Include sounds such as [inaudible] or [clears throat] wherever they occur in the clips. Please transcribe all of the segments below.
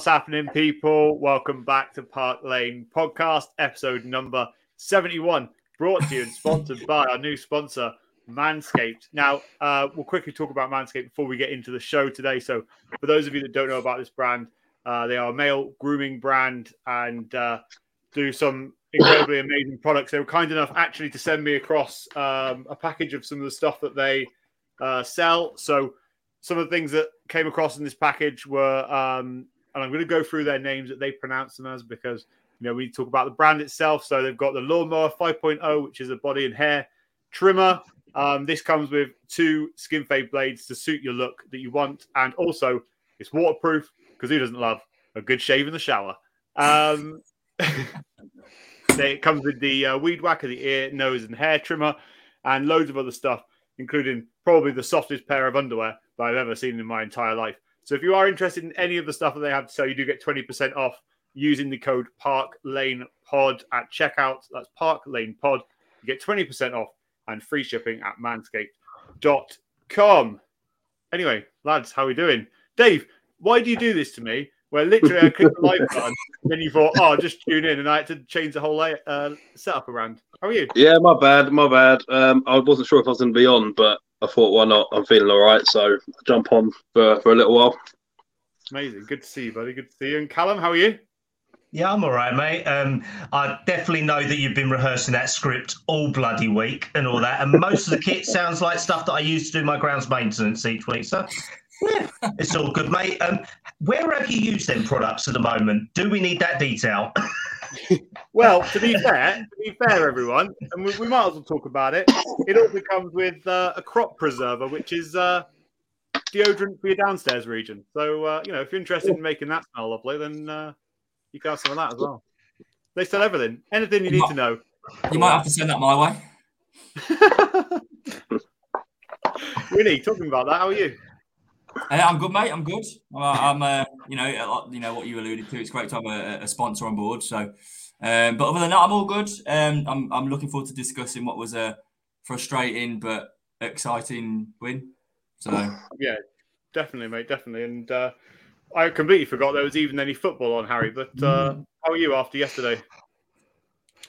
What's happening, people? Welcome back to Park Lane Podcast, episode number 71, brought to you and sponsored by our new sponsor, Manscaped. Now, uh, we'll quickly talk about Manscaped before we get into the show today. So, for those of you that don't know about this brand, uh, they are a male grooming brand and uh, do some incredibly amazing products. They were kind enough actually to send me across um, a package of some of the stuff that they uh, sell. So, some of the things that came across in this package were, um, and I'm going to go through their names that they pronounce them as because you know we talk about the brand itself. So they've got the Lawnmower 5.0, which is a body and hair trimmer. Um, this comes with two skin fade blades to suit your look that you want, and also it's waterproof because who doesn't love a good shave in the shower? Um, [laughs] it comes with the uh, weed whacker, the ear, nose, and hair trimmer, and loads of other stuff, including probably the softest pair of underwear that I've ever seen in my entire life. So if you are interested in any of the stuff that they have to sell, you do get 20% off using the code Park Lane Pod at checkout. That's Park Lane Pod. You get 20% off and free shipping at manscaped.com. Anyway, lads, how are we doing? Dave, why do you do this to me? Where literally I clicked the live button, then you thought, oh, just tune in, and I had to change the whole uh, setup around. How are you? Yeah, my bad, my bad. Um, I wasn't sure if I was going to be on, but I thought, why not? I'm feeling all right, so I'll jump on for, for a little while. Amazing. Good to see you, buddy. Good to see you. And Callum, how are you? Yeah, I'm all right, mate. Um, I definitely know that you've been rehearsing that script all bloody week and all that. And most of the kit [laughs] sounds like stuff that I used to do my grounds maintenance each week. So, yeah, [laughs] it's all good, mate. Um, where have you used them products at the moment? Do we need that detail? [laughs] [laughs] well, to be fair, to be fair, everyone, and we, we might as well talk about it. It also comes with uh, a crop preserver, which is uh, deodorant for your downstairs region. So, uh, you know, if you're interested in making that smell lovely, then uh, you can have some of that as well. They sell everything, anything you, You need might- to know. You might have to send that my way. [laughs] Winnie, talking about that, how are you? Uh, I'm good, mate. I'm good. I'm, uh, I'm uh, you know, a lot- you know what you alluded to. It's great to have a, a sponsor on board. So, um, but other than that, I'm all good. Um, I'm, I'm looking forward to discussing what was a frustrating but exciting win. So, Yeah, definitely, mate, definitely. And uh, I completely forgot there was even any football on, Harry. But uh, how are you after yesterday?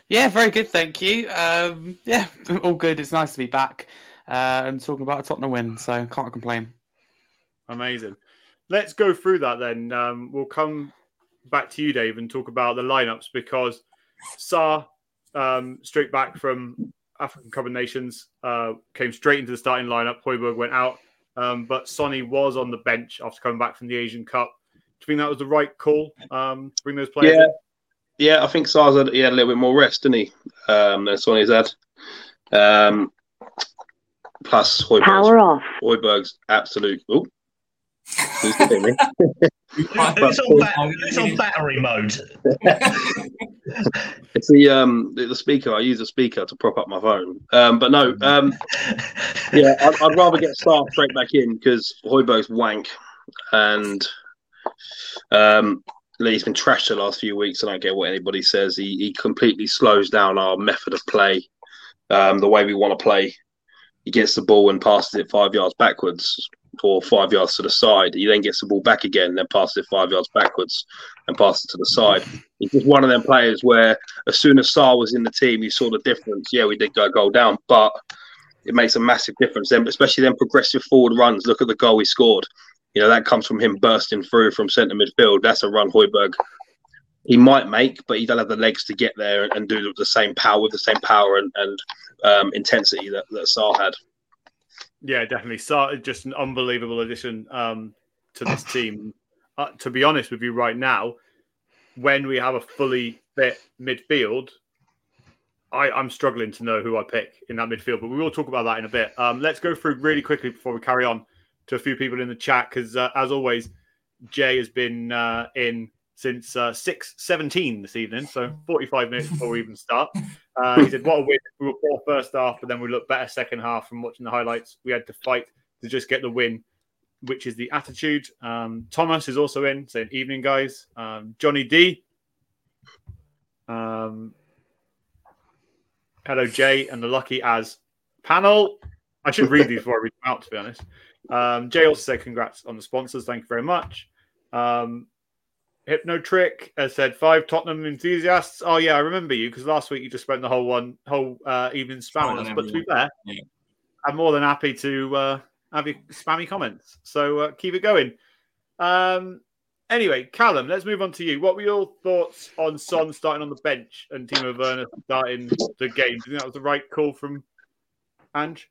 Yeah, very good, thank you. Um, yeah, [laughs] all good. It's nice to be back uh, and talking about a Tottenham win, so can't complain. Amazing. Let's go through that then. Um, we'll come back to you, Dave, and talk about the lineups because Sarr, um, straight back from African Cup of Nations, uh, came straight into the starting lineup. Højbjerg went out, um, but Sonny was on the bench after coming back from the Asian Cup. Do you think that was the right call um, to bring those players Yeah. in? Yeah, I think Sarr's had, he had a little bit more rest, didn't he? Um, than Sonny's had. Um, plus Højbjerg's, Power off. Højbjerg's absolute. Oh, who's kidding me? [laughs] Who's on, bat- who's on battery mode? [laughs] It's the um the, the speaker. I use the speaker to prop up my phone. Um, but no, um, [laughs] yeah, I'd, I'd rather get Sarr straight back in because Højbjerg's wank, and um, he's been trashed the last few weeks. I don't care what anybody says. He he completely slows down our method of play, um, the way we want to play. He gets the ball and passes it five yards backwards or five yards to the side. He then gets the ball back again, then passes it five yards backwards and passes it to the side. He's just one of them players where as soon as Sarr was in the team, you saw the difference. Yeah, we did go goal down, but it makes a massive difference. Then, especially then progressive forward runs. Look at the goal he scored. You know that comes from him bursting through from centre midfield. That's a run Højbjerg. He might make, but he don't have the legs to get there and do the same power with the same power and, and um, intensity that, that Sarr had. Yeah, definitely. Is just an unbelievable addition um, to this [laughs] team. Uh, to be honest with you, right now, when we have a fully fit midfield, I, I'm struggling to know who I pick in that midfield, but we will talk about that in a bit. Um, let's go through really quickly before we carry on to a few people in the chat because, uh, as always, Jay has been uh, in since uh, 6.17 this evening, so [laughs] 45 minutes before we even start. Uh, he said, What a win. We were poor first half, but then we looked better second half from watching the highlights. We had to fight to just get the win, which is the attitude. Um, Thomas is also in saying, Evening, guys. Um, Johnny D. Um, hello, Jay, and the lucky as panel. I should read these before I read them out, to be honest. Um, Jay also said, Congrats on the sponsors. Thank you very much. Um, Hypno Trick has said five Tottenham enthusiasts. Oh yeah, I remember you because last week you just spent the whole one whole uh, evening spamming us. But to be fair, Yeah. I'm more than happy to uh, have your spammy comments. So uh, keep it going. Um, anyway, Callum, let's move on to you. What were your thoughts on Son starting on the bench and Timo Werner starting the game? Do you think that was the right call from Ange?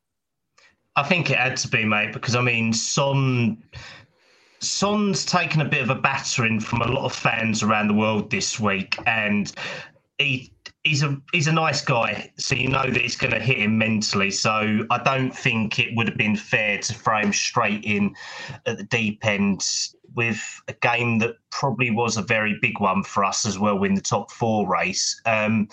I think it had to be, mate, because I mean, Son. Son's taken a bit of a battering from a lot of fans around the world this week, and he he's a he's a nice guy, so you know that it's going to hit him mentally. So I don't think it would have been fair to throw him straight in at the deep end with a game that probably was a very big one for us as well in the top four race. Um,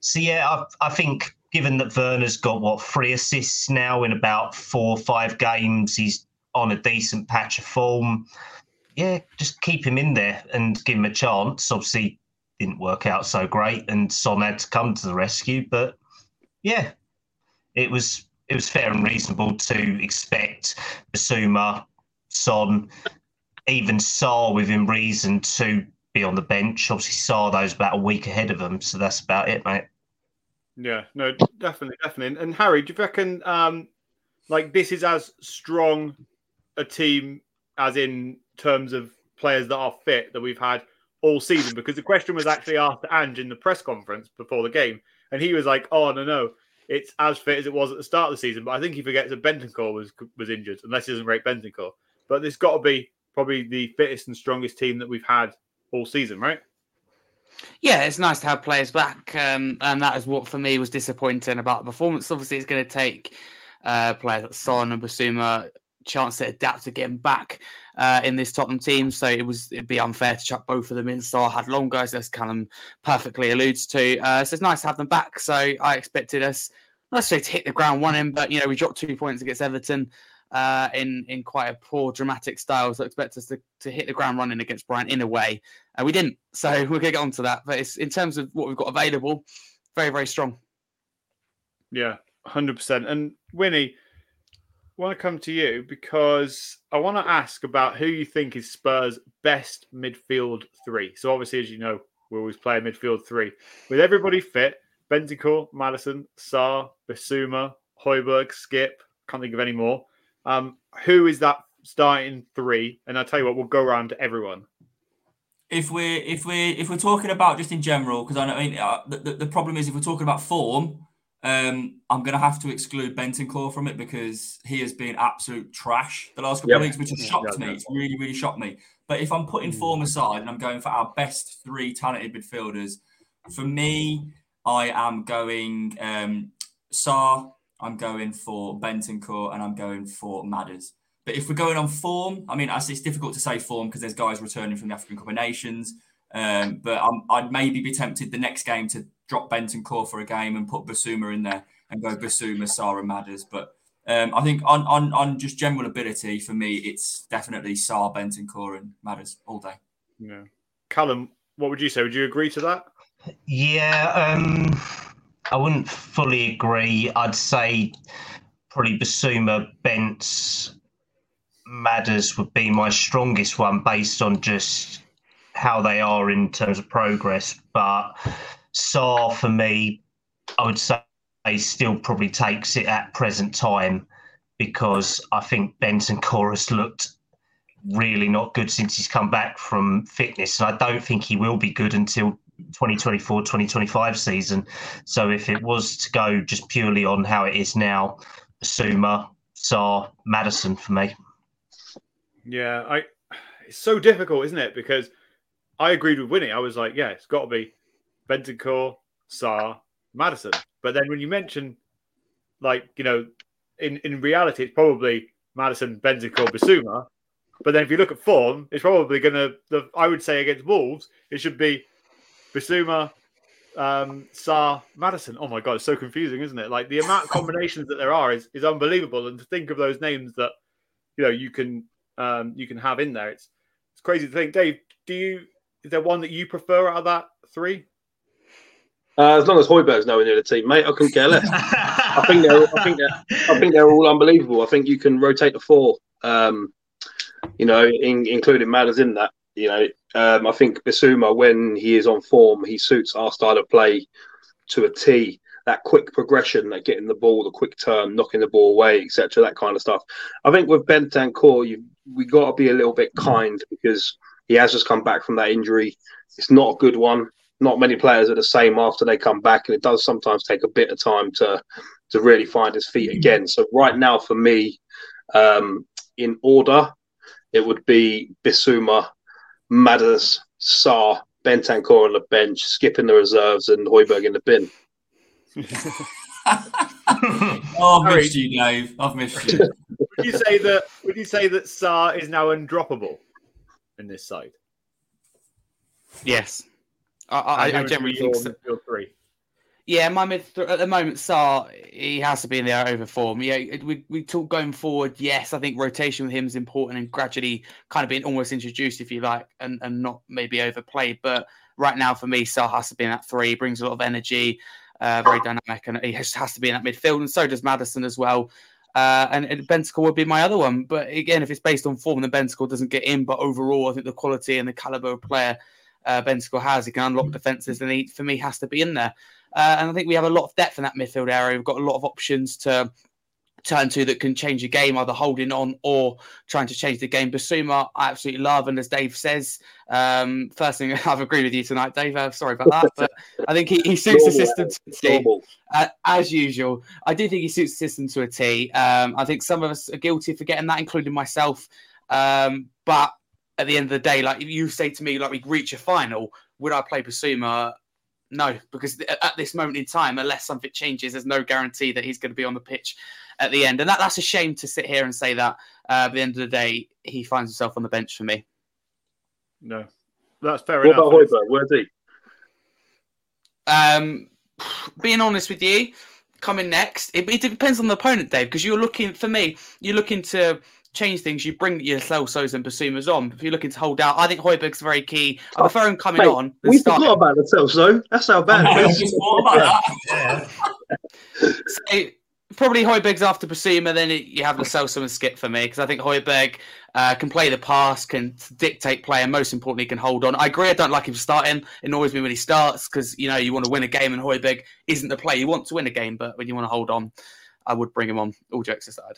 so yeah, I, I think given that Werner's got what three assists now in about four or five games, he's on a decent patch of form. Yeah, just keep him in there and give him a chance. Obviously, didn't work out so great, and Son had to come to the rescue. But yeah, it was it was fair and reasonable to expect Bissouma, Son, even Sarr within reason to be on the bench. Obviously, Sarr those about a week ahead of them, so that's about it, mate. Yeah, no, definitely, definitely. And Harry, do you reckon um, like this is as strong a team as in terms of players that are fit that we've had all season? Because the question was actually asked to Ange in the press conference before the game, and he was like, "Oh no, no, it's as fit as it was at the start of the season." But I think he forgets that Bentancur was was injured, unless he doesn't rate Bentancur. But it's got to be probably the fittest and strongest team that we've had all season, right? Yeah, it's nice to have players back, um, and that is what for me was disappointing about the performance. Obviously, it's going to take uh, players like Son and Bissouma chance to adapt to getting back uh, in this Tottenham team. So it was it'd be unfair to chuck both of them in. So I had long guys, as Callum perfectly alludes to. Uh, so it's nice to have them back. So I expected us, let's say, to hit the ground running, but you know we dropped two points against Everton. Uh, in in quite a poor dramatic style, so I expect us to, to hit the ground running against Brighton in a way. Uh, we didn't, so [laughs] we're gonna get onto that. But it's in terms of what we've got available, very very strong. Yeah, hundred percent. And Winnie, want to come to you because I want to ask about who you think is Spurs' best midfield three. So obviously, as you know, we always play a midfield three with everybody fit: Bentancur, Maddison, Sarr, Bissouma, Højbjerg, Skip. Can't think of any more. Um, who is that starting three? And I'll tell you what, we'll go around to everyone. If we're if we if we're talking about just in general, because I know I mean, uh, the, the, the problem is if we're talking about form, um, I'm going to have to exclude Bentancur from it because he has been absolute trash the last couple of weeks, which has shocked Yeah, me. It's really, really shocked me. But if I'm putting form aside and I'm going for our best three talented midfielders, for me, I am going um, Sarr, I'm going for Bentancur, and I'm going for Madders. But if we're going on form, I mean, it's difficult to say form because there's guys returning from the African Cup of Nations. Um, but I'm, I'd maybe be tempted the next game to drop Bentancur for a game and put Bissouma in there and go Bissouma, Sarr, Madders. But um, I think on, on on just general ability for me, it's definitely Sarr, Bentancur, and Madders all day. Yeah, Callum, what would you say? Would you agree to that? Yeah, um, I wouldn't fully agree. I'd say probably Bissouma, Bents, Madders would be my strongest one based on just how they are in terms of progress. But Sarr, for me, I would say still probably takes it at present time because I think Bentancur looked really not good since he's come back from fitness. And I don't think he will be good until 2024 2025 season. So if it was to go just purely on how it is now, Suma, Sarr, Maddison for me. Yeah, I. It's so difficult, isn't it? Because I agreed with Winnie. I was like, yeah, it's got to be Bentancur, Sarr, Maddison. But then when you mention, like, you know, in, in reality, it's probably Maddison, Bentancur, Bissouma. But then if you look at form, it's probably going to, I would say against Wolves, it should be Bissouma, um, Sarr, Maddison. Oh my God, it's so confusing, isn't it? Like the amount of combinations that there are is, is unbelievable. And to think of those names that, you know, you can um, you can have in there, it's it's crazy to think. Dave, do you is there one that you prefer out of that three? Uh, as long as Højbjerg's nowhere near the team, mate, I couldn't care less. I think they're, I think they're, I think they're all unbelievable. I think you can rotate the four, um, you know, in, including Madders in that. You know, Um, I think Bissouma, when he is on form, he suits our style of play to a T. That quick progression, that getting the ball, the quick turn, knocking the ball away, etc. That kind of stuff. I think with Bentancur, you we got to be a little bit kind because he has just come back from that injury. It's not a good one. Not many players are the same after they come back, and it does sometimes take a bit of time to to really find his feet again. So right now, for me, um, in order, it would be Bissouma, Madders, Sarr, Bentancur on the bench, skipping the reserves, and Højbjerg in the bin. [laughs] oh, I've missed you, Dave. I've missed you. [laughs] would you say that? Would you say that Sarr is now undroppable in this side? Yes, I, I, I generally think so. Three. Yeah, my mid th- at the moment, Sarr he has to be in there over form. Yeah, we we talk going forward. Yes, I think rotation with him is important and gradually kind of being almost introduced, if you like, and and not maybe overplayed. But right now, for me, Sarr has to be in that three. He brings a lot of energy, uh, very dynamic, and he has, has to be in that midfield. And so does Maddison as well. Uh, and, and Bentancur would be my other one. But again, if it's based on form, then Bentancur doesn't get in. But overall, I think the quality and the caliber of player uh, Bentancur has, he can unlock defenses, and he for me has to be in there. Uh, and I think we have a lot of depth in that midfield area. We've got a lot of options to turn to that can change the game, either holding on or trying to change the game. Bissouma, I absolutely love, and as Dave says, um, first thing [laughs] I've agreed with you tonight, Dave. Uh, sorry about that, but I think he, he suits the system to a T, uh, as usual. I do think he suits the system to a T. Um, I think some of us are guilty of forgetting that, including myself. Um, but at the end of the day, like if you say to me, like we reach a final, would I play Bissouma? No, because at this moment in time, unless something changes, there's no guarantee that he's going to be on the pitch at the end. And that, that's a shame to sit here and say that. Uh, at the end of the day, he finds himself on the bench for me. No, that's fair what enough. What about Højbjerg? Where's he? Um, being honest with you, coming next, it, it depends on the opponent, Dave, because you're looking, for me, you're looking to change things, you bring your Celsos and Bissoumas on. If you're looking to hold out, I think Højbjerg's very key. I prefer him coming Mate, on. We starting. forgot about the Celso. That's how bad [laughs] it is. yeah. [laughs] so, probably Højbjerg's after Bissouma, then you have the Celso and Skip for me because I think Højbjerg uh, can play the pass, can dictate play, and most importantly, can hold on. I agree. I don't like him starting. It annoys me when he starts because you know you want to win a game, and Højbjerg isn't the play. You want to win a game, but when you want to hold on, I would bring him on. All jokes aside.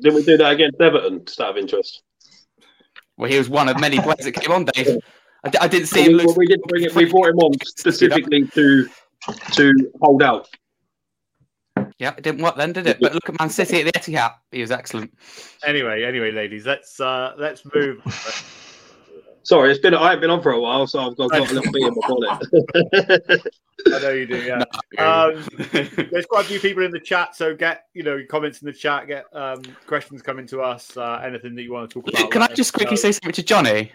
Did we do that against Everton? Just out of interest. Well, he was one of many players that came on, Dave. I, I didn't see him. Well, we didn't bring it. We brought him on [laughs] specifically to to hold out. Yeah, it didn't work then, did it? But look at Man City at the Etihad. He was excellent. Anyway, anyway, ladies, let's uh let's move. [laughs] Sorry, it's been I haven't been on for a while, so I've got, got a little bit in my bonnet. I know you do, yeah. Um, there's quite a few people in the chat, so get you know comments in the chat, get um, questions coming to us, uh, anything that you want to talk about. Can I just quickly say something to Johnny?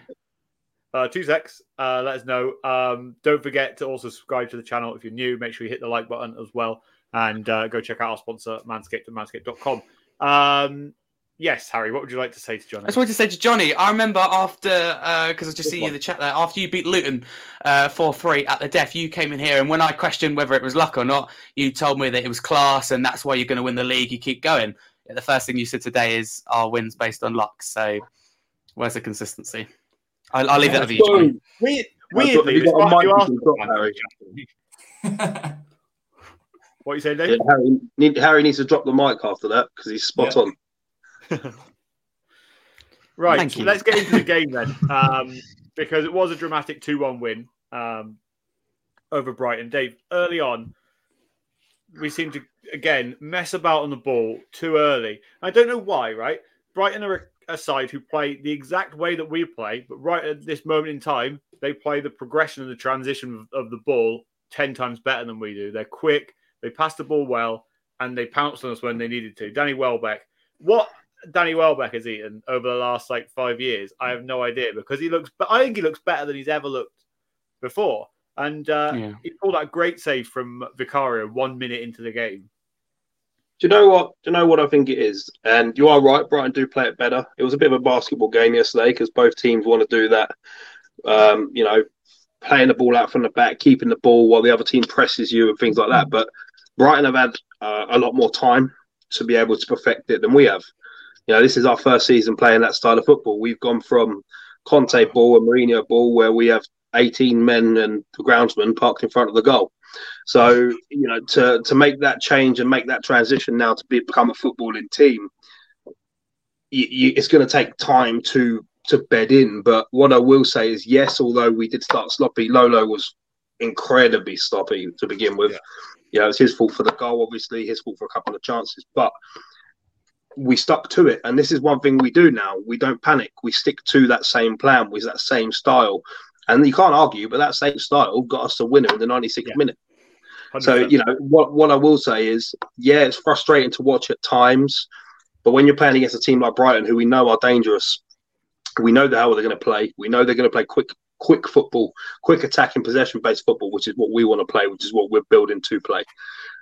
Uh, two secs. Uh, let us know. Um, don't forget to also subscribe to the channel if you're new. Make sure you hit the like button as well, and uh, go check out our sponsor, Manscaped at manscaped.com. Um, Yes, Harry. What would you like to say to Johnny? I just wanted to say to Johnny. I remember after because uh, I just see you in the chat there. After you beat Luton uh, four uh, three at the Deaf, you came in here, and when I questioned whether it was luck or not, you told me that it was class, and that's why you're going to win the league. You keep going. Yeah, the first thing you said today is our wins based on luck. So, where's the consistency? I'll, I'll leave that with you, Johnny. Weird, weirdly, you got you asked Harry. what you saying, Dave? Yeah, Harry, need, Harry needs to drop the mic after that because he's spot yeah. on. [laughs] right, so let's get into the game then, um, because it was a dramatic two-one win um, over Brighton. Dave, early on, we seem to again mess about on the ball too early. I don't know why. Right, Brighton are a, side who play the exact way that we play, but right at this moment in time, they play the progression and the transition of, of the ball ten times better than we do. They're quick, they pass the ball well, and they pounce on us when they needed to. Danny Welbeck, what Danny Welbeck has eaten over the last like five years, I have no idea because he looks. But I think he looks better than he's ever looked before. And uh, yeah. he pulled that great save from Vicario one minute into the game. Do you know what? Do you know what I think it is? And you are right. Brighton do play it better. It was a bit of a basketball game yesterday because both teams want to do that. Um, you know, playing the ball out from the back, keeping the ball while the other team presses you and things like that. But Brighton have had uh, a lot more time to be able to perfect it than we have. You know, this is our first season playing that style of football. We've gone from Conte ball, and Mourinho ball, where we have 18 men and the groundsman parked in front of the goal. So you know, to to make that change and make that transition now to be, become a footballing team, you, you, it's going to take time to to bed in. But what I will say is, yes, although we did start sloppy, Lolo was incredibly sloppy to begin with. Yeah. You know, it's his fault for the goal, obviously, his fault for a couple of chances, but we stuck to it. And this is one thing we do now. We don't panic. We stick to that same plan with that same style. And you can't argue, but that same style got us the winner in the 96th yeah. minute. 100%. So, you know, what, what I will say is, yeah, it's frustrating to watch at times. But when you're playing against a team like Brighton, who we know are dangerous, we know the hell they're going to play. We know they're going to play quick, quick football, quick attacking possession based football, which is what we want to play, which is what we're building to play.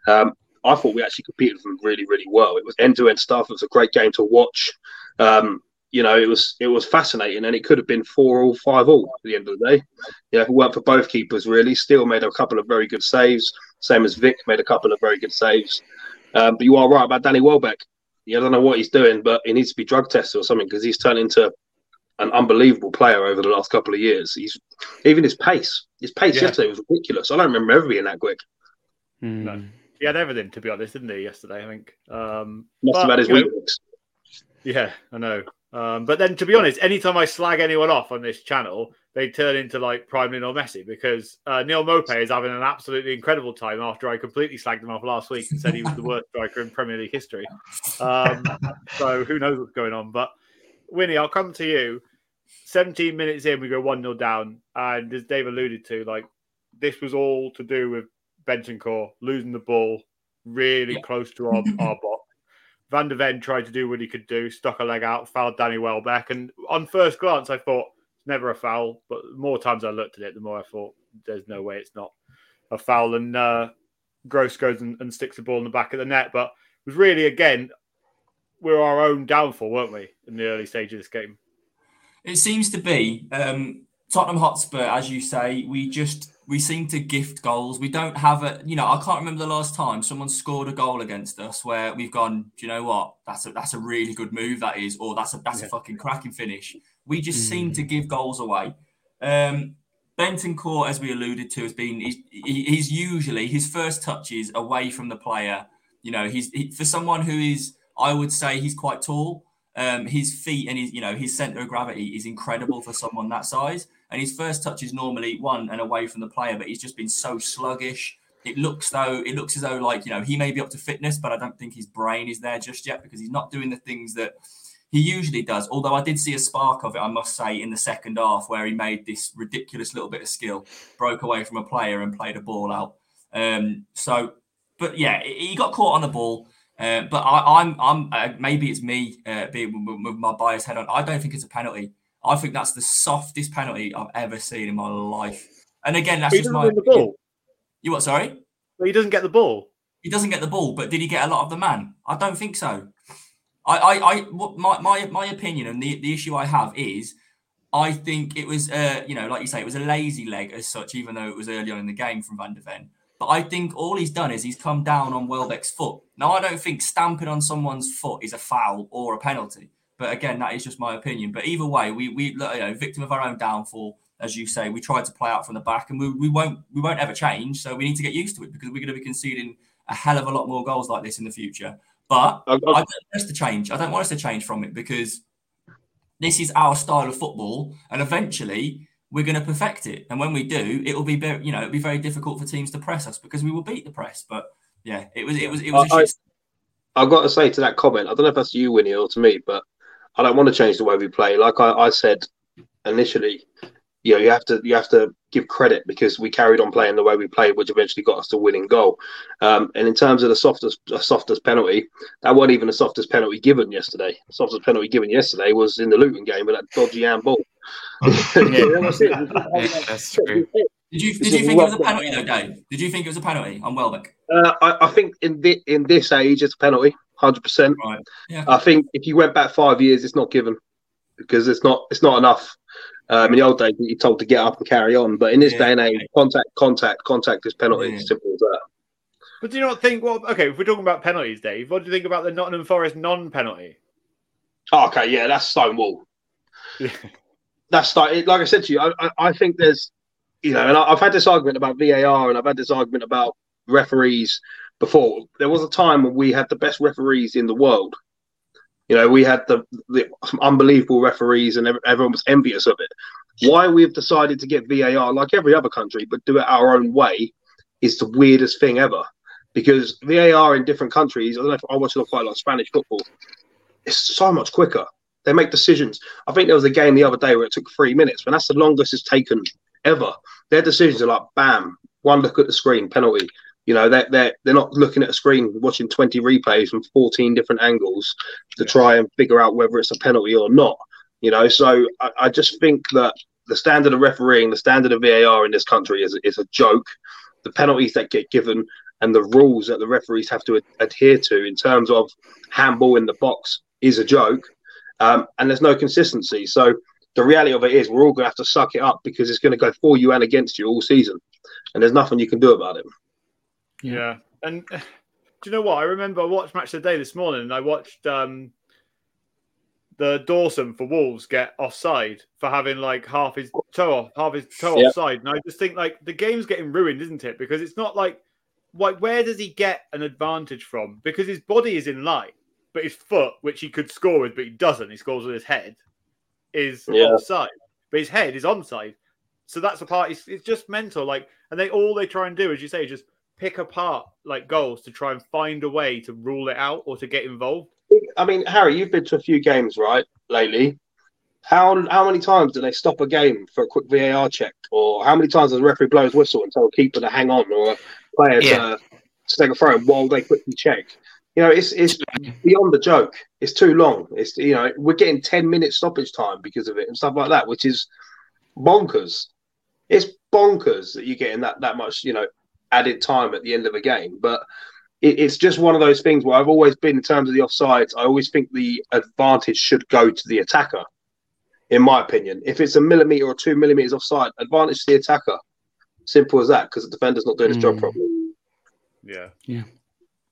Um, I thought we actually competed them really, really well. It was end to end stuff. It was a great game to watch. Um, you know, it was it was fascinating, and it could have been four or five all at the end of the day. You know, if it weren't for both keepers, really, Steele made a couple of very good saves. Same as Vic made a couple of very good saves. Um, but you are right about Danny Welbeck. Yeah, I don't know what he's doing, but he needs to be drug tested or something because he's turned into an unbelievable player over the last couple of years. He's even his pace. His pace yeah. yesterday was ridiculous. I don't remember ever being that quick. Mm. No. He had everything to be honest, didn't he? Yesterday, I think. Um, Must have had his weakness. Yeah, I know. Um, but then, to be honest, anytime I slag anyone off on this channel, they turn into like Prime Lionel Messi because uh, Neal Maupay is having an absolutely incredible time after I completely slagged him off last week and said he was the worst striker in Premier League history. Um, [laughs] so who knows what's going on? But Winnie, I'll come to you. 17 minutes in, we go 1 0 down. And as Dave alluded to, like this was all to do with Bentancur losing the ball really yeah. close to our, [laughs] our box. Van der Ven tried to do what he could do, stuck a leg out, fouled Danny Welbeck. And on first glance, I thought, it's never a foul. But the more times I looked at it, the more I thought, there's no way it's not a foul. And uh, Gross goes and, and sticks the ball in the back of the net. But it was really, again, we're our own downfall, weren't we, in the early stage of this game? It seems to be. Um, Tottenham Hotspur, as you say, we just we seem to gift goals. We don't have a, you know, I can't remember the last time someone scored a goal against us where we've gone, do you know what? That's a that's a really good move that is, or that's a that's yeah. a fucking cracking finish. We just mm. seem to give goals away. Um, Court, as we alluded to, has been he's, he's usually his first touches away from the player. You know, he's he, for someone who is, I would say, he's quite tall. Um, his feet and his, you know, his center of gravity is incredible for someone that size. And his first touch is normally one and away from the player, but he's just been so sluggish. It looks though it looks as though like you know he may be up to fitness, but I don't think his brain is there just yet because he's not doing the things that he usually does. Although I did see a spark of it, I must say, in the second half where he made this ridiculous little bit of skill, broke away from a player and played a ball out. Um, so, but yeah, he got caught on the ball. Uh, but I, am I'm, I'm uh, maybe it's me uh, being with, with my bias head on. I don't think it's a penalty. I think that's the softest penalty I've ever seen in my life. And again, that's he just my. You what? Sorry. He doesn't get the ball. He doesn't get the ball, but did he get a lot of the man? I don't think so. I, I, I my, my, my opinion and the, the issue I have is, I think it was, uh, you know, like you say, it was a lazy leg as such, even though it was early on in the game from Van der Ven. But I think all he's done is he's come down on Welbeck's foot. Now, I don't think stamping on someone's foot is a foul or a penalty. But again, that is just my opinion. But either way, we we you know victim of our own downfall, as you say. We tried to play out from the back, and we, we won't we won't ever change. So we need to get used to it because we're going to be conceding a hell of a lot more goals like this in the future. But I don't want us to change. I don't want us to change from it because this is our style of football, and eventually we're going to perfect it. And when we do, it will be very, you know, it'll be very difficult for teams to press us because we will beat the press. But yeah, it was, it was, it was. I, have got to say to that comment, I don't know if that's you, Winnie, or to me, but I don't want to change the way we play. Like I, I said initially, you know, you have to you have to give credit because we carried on playing the way we played, which eventually got us to winning goal. Um, and in terms of the softest softest penalty, that wasn't even the softest penalty given yesterday. The softest penalty given yesterday was in the Luton game with that dodgy handball. [laughs] yeah, that's true. Did you did you think it was a penalty though, Dave? Did you think it was a penalty on Welbeck? Uh, I, I, think in the, in this age it's a penalty hundred percent. Right. Yeah. I think if you went back five years, it's not given because it's not it's not enough. Um, in the old days, you're told to get up and carry on, but in this yeah, day and age, contact, contact, contact is penalty. Yeah. Simple as that. But do you not think? Well, okay, if we're talking about penalties, Dave, what do you think about the Nottingham Forest non-penalty? Oh, okay, yeah, that's Stonewall. [laughs] that's like, like I said to you, I, I, I think there's, you know, and I, I've had this argument about VAR and I've had this argument about referees before. There was a time when we had the best referees in the world. You know, we had the, the unbelievable referees and everyone was envious of it. Why we've decided to get VAR, like every other country, but do it our own way, is the weirdest thing ever. Because VAR in different countries, I don't know if I watch quite a lot of Spanish football, it's so much quicker. They make decisions. I think there was a game the other day where it took three minutes, but that's the longest it's taken ever. Their decisions are like bam, one look at the screen, penalty. You know, they're, they're, they're not looking at a screen, watching 20 replays from 14 different angles to try and figure out whether it's a penalty or not. You know, so I, I just think that the standard of refereeing, the standard of VAR in this country is, is a joke. The penalties that get given and the rules that the referees have to ad- adhere to in terms of handball in the box is a joke. Um, and there's no consistency. So the reality of it is we're all going to have to suck it up because it's going to go for you and against you all season. And there's nothing you can do about it. Yeah. And [sighs] do you know what? I remember I watched Match of the Day this morning and I watched um, the Dawson for Wolves get offside for having like half his toe off, half his toe Yeah. offside. And I just think like the game's getting ruined, isn't it? Because it's not like like where does he get an advantage from? Because his body is in line, but his foot, which he could score with, but he doesn't, he scores with his head, is Yeah. offside. But his head is onside. So that's a part. It's, it's just mental. Like, and they all they try and do, as you say, is just pick apart like goals to try and find a way to rule it out or to get involved. I mean, Harry, you've been to a few games, right, lately. How how many times do they stop a game for a quick VAR check, or how many times does the referee blow his whistle and tell a keeper to hang on, or a player Yeah. to, to take a throw while they quickly check? You know, it's it's beyond the joke. It's too long. It's you know we're getting ten minutes stoppage time because of it and stuff like that, which is bonkers. It's bonkers that you're getting that that much you know added time at the end of a game, but it, it's just one of those things where I've always been in terms of the offsides. I always think the advantage should go to the attacker, in my opinion. If it's a millimeter or two millimeters offside, advantage to the attacker. Simple as that, because the defender's not doing his job Mm. properly. Yeah. Yeah.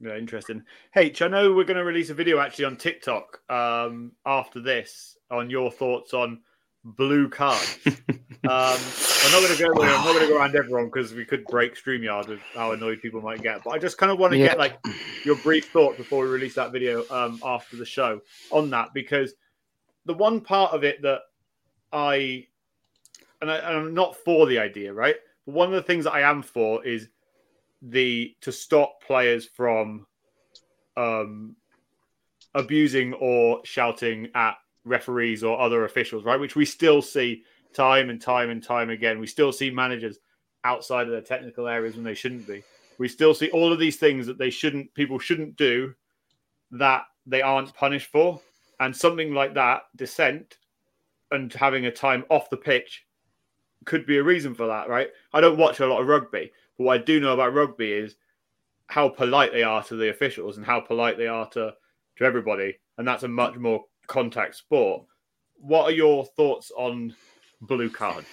Yeah, interesting. H, I know we're going to release a video actually on TikTok um, after this on your thoughts on blue cards. [laughs] um, I'm not going to go. I'm not going to go around everyone because we could break Streamyard with how annoyed people might get. But I just kind of want to Yeah. get like your brief thought before we release that video um, after the show on that because the one part of it that I and, I and I'm not for the idea, right? But one of the things that I am for is the to stop players from um abusing or shouting at referees or other officials, right? Which we still see time and time and time again. We still see managers outside of their technical areas when they shouldn't be. We still see all of these things that they shouldn't people shouldn't do that they aren't punished for. And something like that, dissent and having a time off the pitch could be a reason for that, right? I don't watch a lot of rugby, but what I do know about rugby is how polite they are to the officials and how polite they are to to everybody, and that's a much more contact sport. What are your thoughts on blue cards?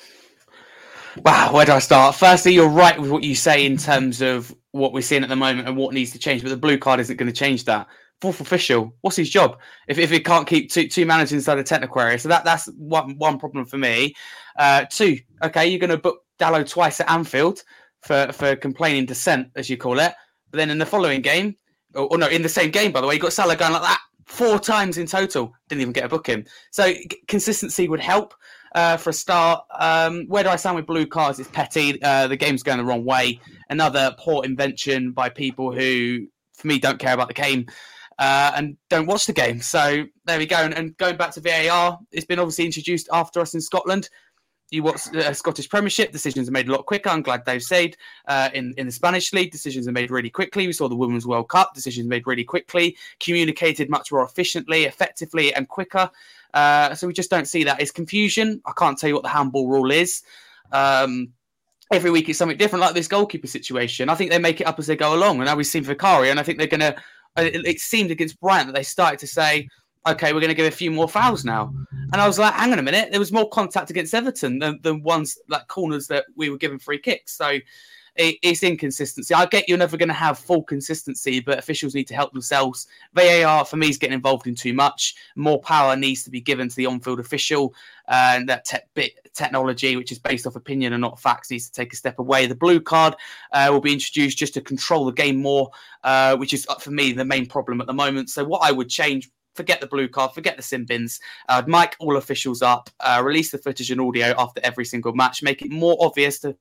Wow, where do I start? Firstly, you're right with what you say in terms of what we're seeing at the moment and what needs to change, but the blue card isn't going to change that. Fourth official, what's his job if, if he can't keep two, two managers inside a technical area? So that that's one one problem for me. Uh, two, okay, you're going to book Dalot twice at Anfield for for complaining dissent, as you call it. But then in the following game, or, or no, in the same game, by the way, you got Salah going like that four times in total. Didn't even get a booking. So consistency would help uh, for a start. Um, where do I stand with blue cards? It's petty. Uh, the game's going the wrong way. Another poor invention by people who, for me, don't care about the game uh, and don't watch the game. So there we go. And, and going back to VAR, it's been obviously introduced after us in Scotland. You watch the Scottish Premiership, decisions are made a lot quicker. I'm glad Dave said. Uh, in, in the Spanish League, decisions are made really quickly. We saw the Women's World Cup, decisions made really quickly, communicated much more efficiently, effectively, and quicker. Uh, so we just don't see that. It's confusion. I can't tell you what the handball rule is. Um, every week it's something different, like this goalkeeper situation. I think they make it up as they go along. And now we've seen Vicari, and I think they're going to. It, it seemed against Brighton that they started to say, okay, we're going to give a few more fouls now. And I was like, hang on a minute, there was more contact against Everton than, than ones like corners that we were given free kicks. So it, it's inconsistency. I get you're never going to have full consistency, but officials need to help themselves. VAR for me is getting involved in too much. More power needs to be given to the on-field official, uh, and that te- bit technology, which is based off opinion and not facts, needs to take a step away. The blue card uh, will be introduced just to control the game more, uh, which is uh, for me the main problem at the moment. So what I would change forget the blue card, forget the sin bins. Uh, mic all officials up, uh, release the footage and audio after every single match, make it more obvious to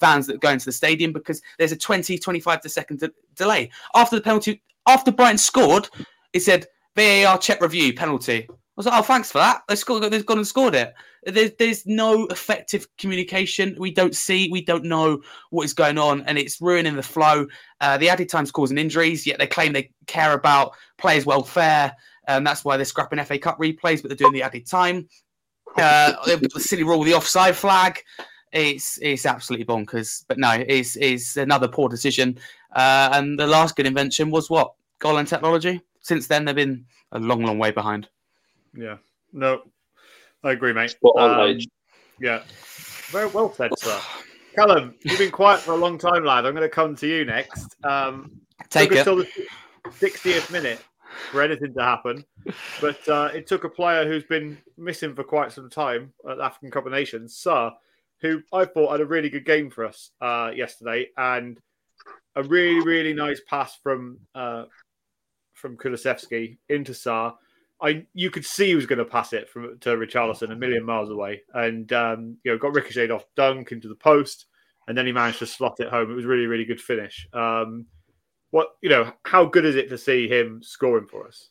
fans that go into the stadium because there's a 20, 25 to second de- delay. After the penalty, after Brighton scored, it said VAR check review penalty. Was like, oh, thanks for that. They've gone and scored it. There's, there's no effective communication. We don't see, we don't know what is going on, and it's ruining the flow. Uh, the added time's causing injuries, yet they claim they care about players' welfare. And that's why they're scrapping FA Cup replays, but they're doing the added time. Uh, the silly rule with the offside flag. It's it's absolutely bonkers. But no, it's it's another poor decision. Uh, and the last good invention was what goal and technology. Since then, they've been a long, long way behind. Yeah. No, I agree, mate. Spot on, Um, H. yeah. Very well said, sir. Callum, you've been quiet for a long time, lad. I'm going to come to you next. Um, Take it. until the 60th minute for anything to happen, but uh, it took a player who's been missing for quite some time at the African Cup of Nations, Sarr, who I thought had a really good game for us uh, yesterday, and a really, really nice pass from uh, from Kulusevski into Sarr. I you could see he was going to pass it from to Richarlison a million miles away, and um, you know got ricocheted off dunk into the post, and then he managed to slot it home. It was really, really good finish. Um, what you know, how good is it to see him scoring for us?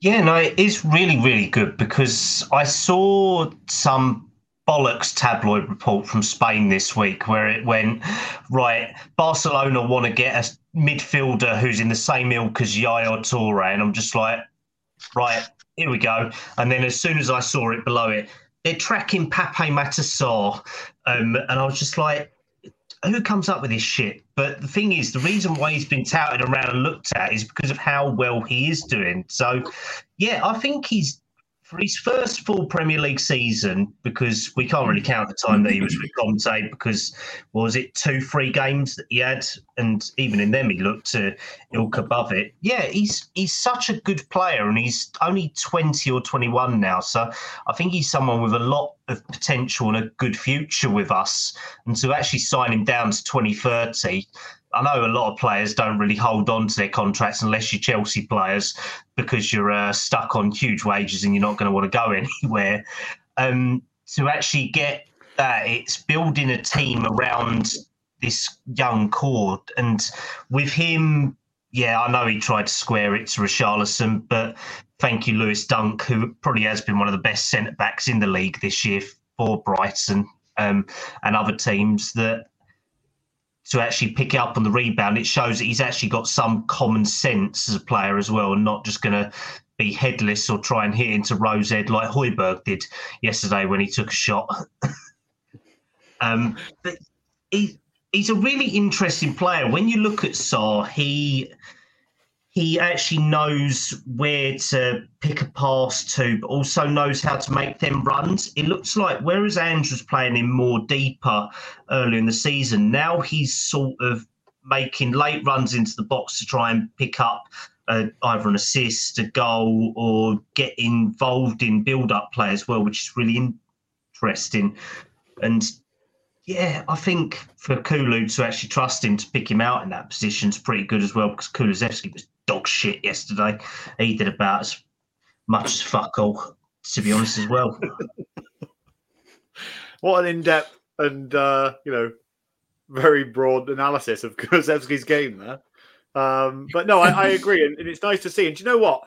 Yeah, no, it is really, really good because I saw some bollocks tabloid report from Spain this week where it went, right, Barcelona want to get a midfielder who's in the same ilk as Yaya Toure. And I'm just like, right, here we go. And then as soon as I saw it below it, they're tracking Pape Matar Sarr. Um, and I was just like, who comes up with this shit? But the thing is, the reason why he's been touted around and looked at is because of how well he is doing. So, yeah, I think he's for his first full Premier League season, because we can't really hmm. count the time that he was with Conte, because was it two, three games that he had, and even in them he looked to ilk above it. Yeah, he's he's such a good player, and he's only twenty or twenty one now, so I think he's someone with a lot of potential and a good future with us. And to actually sign him down to twenty thirty. I know a lot of players don't really hold on to their contracts unless you're Chelsea players because you're uh, stuck on huge wages and you're not going to want to go [laughs] anywhere. Um, to actually get that, it's building a team around this young core. And with him, yeah, I know he tried to square it to Richarlison, but thank you, Lewis Dunk, who probably has been one of the best centre backs in the league this year for Brighton um, and other teams that to actually pick up on the rebound, it shows that he's actually got some common sense as a player as well, and not just going to be headless or try and hit into Row Z like Højbjerg did yesterday when he took a shot. [laughs] um, but he, he's a really interesting player. When you look at Sarr, he he actually knows where to pick a pass to, but also knows how to make them runs. It looks like whereas Ange was playing him more deeper earlier in the season, now he's sort of making late runs into the box to try and pick up uh, either an assist, a goal, or get involved in build-up play as well, which is really interesting. And yeah, I think for Kulu to actually trust him to pick him out in that position is pretty good as well because Kulusevski was dog shit yesterday. He did about as much as fuck all, to be honest, as well. [laughs] What an in-depth and uh, you know very broad analysis of [laughs] Kulusevski's game there. Um, but no, I, I agree, and, and it's nice to see. And do you know what?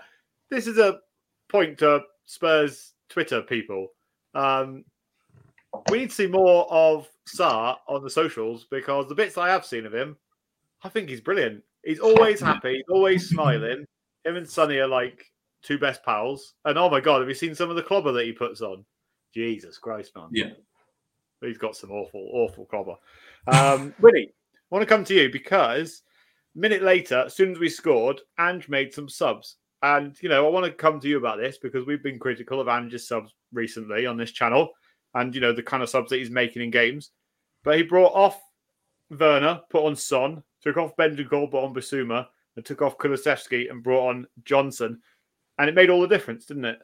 This is a point to Spurs Twitter people. Um, we need to see more of Sarr on the socials because the bits I have seen of him, I think he's brilliant. He's always happy, he's always smiling. Him and Sonny are like two best pals. And oh my god, have you seen some of the clobber that he puts on? Jesus Christ, man. Yeah. He's got some awful, awful clobber. Um, [laughs] Winnie, I want to come to you because a minute later, as soon as we scored, Ange made some subs. And, you know, I want to come to you about this because we've been critical of Ange's subs recently on this channel and, you know, the kind of subs that he's making in games. But he brought off Werner, put on Son, took off Bentancur, put on Bissouma, and took off Kulusevski and brought on Johnson. And it made all the difference, didn't it?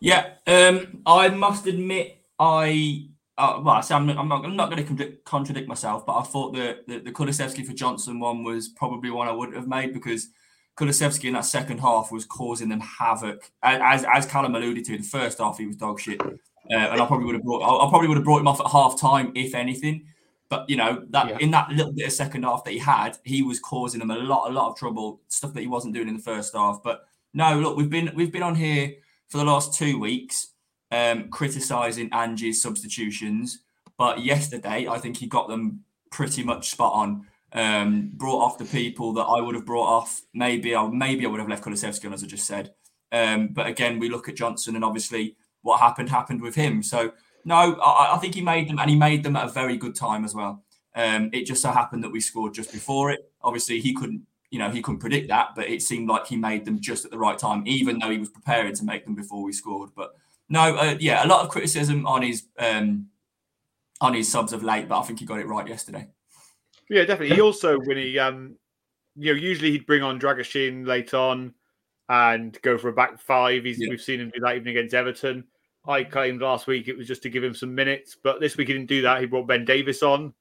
Yeah, um, I must admit, I uh, well, so I'm, I'm not, I'm not going to contradict, myself, but I thought that the, the Kulusevski for Johnson one was probably one I wouldn't have made because Kulusevski in that second half was causing them havoc. As as Callum alluded to, in the first half he was dog shit, uh, and I probably would have brought I, I probably would have brought him off at half time if anything. But you know that yeah. in that little bit of second half that he had, he was causing them a lot, a lot of trouble, stuff that he wasn't doing in the first half. But no, look, we've been we've been on here for the last two weeks, um, criticizing Angie's substitutions. But yesterday, I think he got them pretty much spot on. Um, brought off the people that I would have brought off. Maybe I maybe I would have left Kulusevski on, as I just said. Um, but again, we look at Johnson, and obviously what happened happened with him. So no, I, I, think he made them, and he made them at a very good time as well. Um, it just so happened that we scored just before it. Obviously, he couldn't, you know, he couldn't predict that, but it seemed like he made them just at the right time, even though he was preparing to make them before we scored. But no, uh, yeah, a lot of criticism on his um, on his subs of late, but I think he got it right yesterday. Yeah, definitely. He also when he um, you know, usually he'd bring on Dragusin late on and go for a back five. He's, yeah. We've seen him do that even against Everton. I claimed last week it was just to give him some minutes, but this week he didn't do that. He brought Ben Davies on.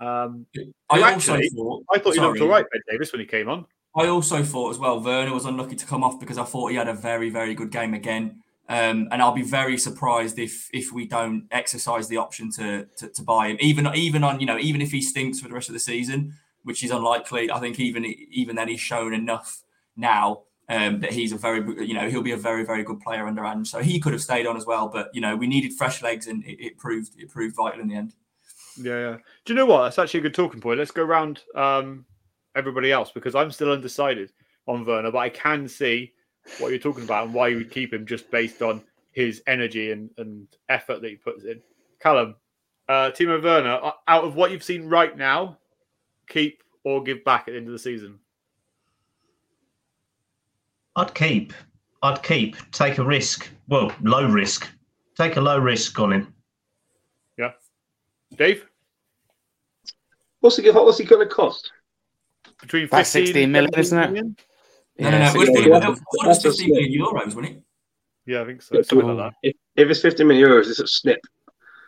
Um, I actually, thought, I thought he looked all right, Ben Davies, when he came on. I also thought as well, Werner was unlucky to come off because I thought he had a very, very good game again. Um, and I'll be very surprised if if we don't exercise the option to, to, to buy him, even even on you know even if he stinks for the rest of the season, which is unlikely. I think even even then he's shown enough now um, that he's a very you know he'll be a very very good player under Ange. So he could have stayed on as well, but you know we needed fresh legs, and it, it proved it proved vital in the end. Yeah, yeah. Do you know what? That's actually a good talking point. Let's go around um, everybody else because I'm still undecided on Werner, but I can see what you're talking about and why you would keep him just based on his energy and, and effort that he puts in. Callum, uh, Timo Werner, out of what you've seen right now, keep or give back at the end of the season? I'd keep. I'd keep. Take a risk. Well, low risk. Take a low risk on him. Yeah. Dave? What's he, what's he going to cost? Between 15 16 million, isn't it? No, no, no. It was, yeah, was 15 million euros, wasn't it? Yeah, I think so. Something like that. If, if it's 15 million euros, it's a snip.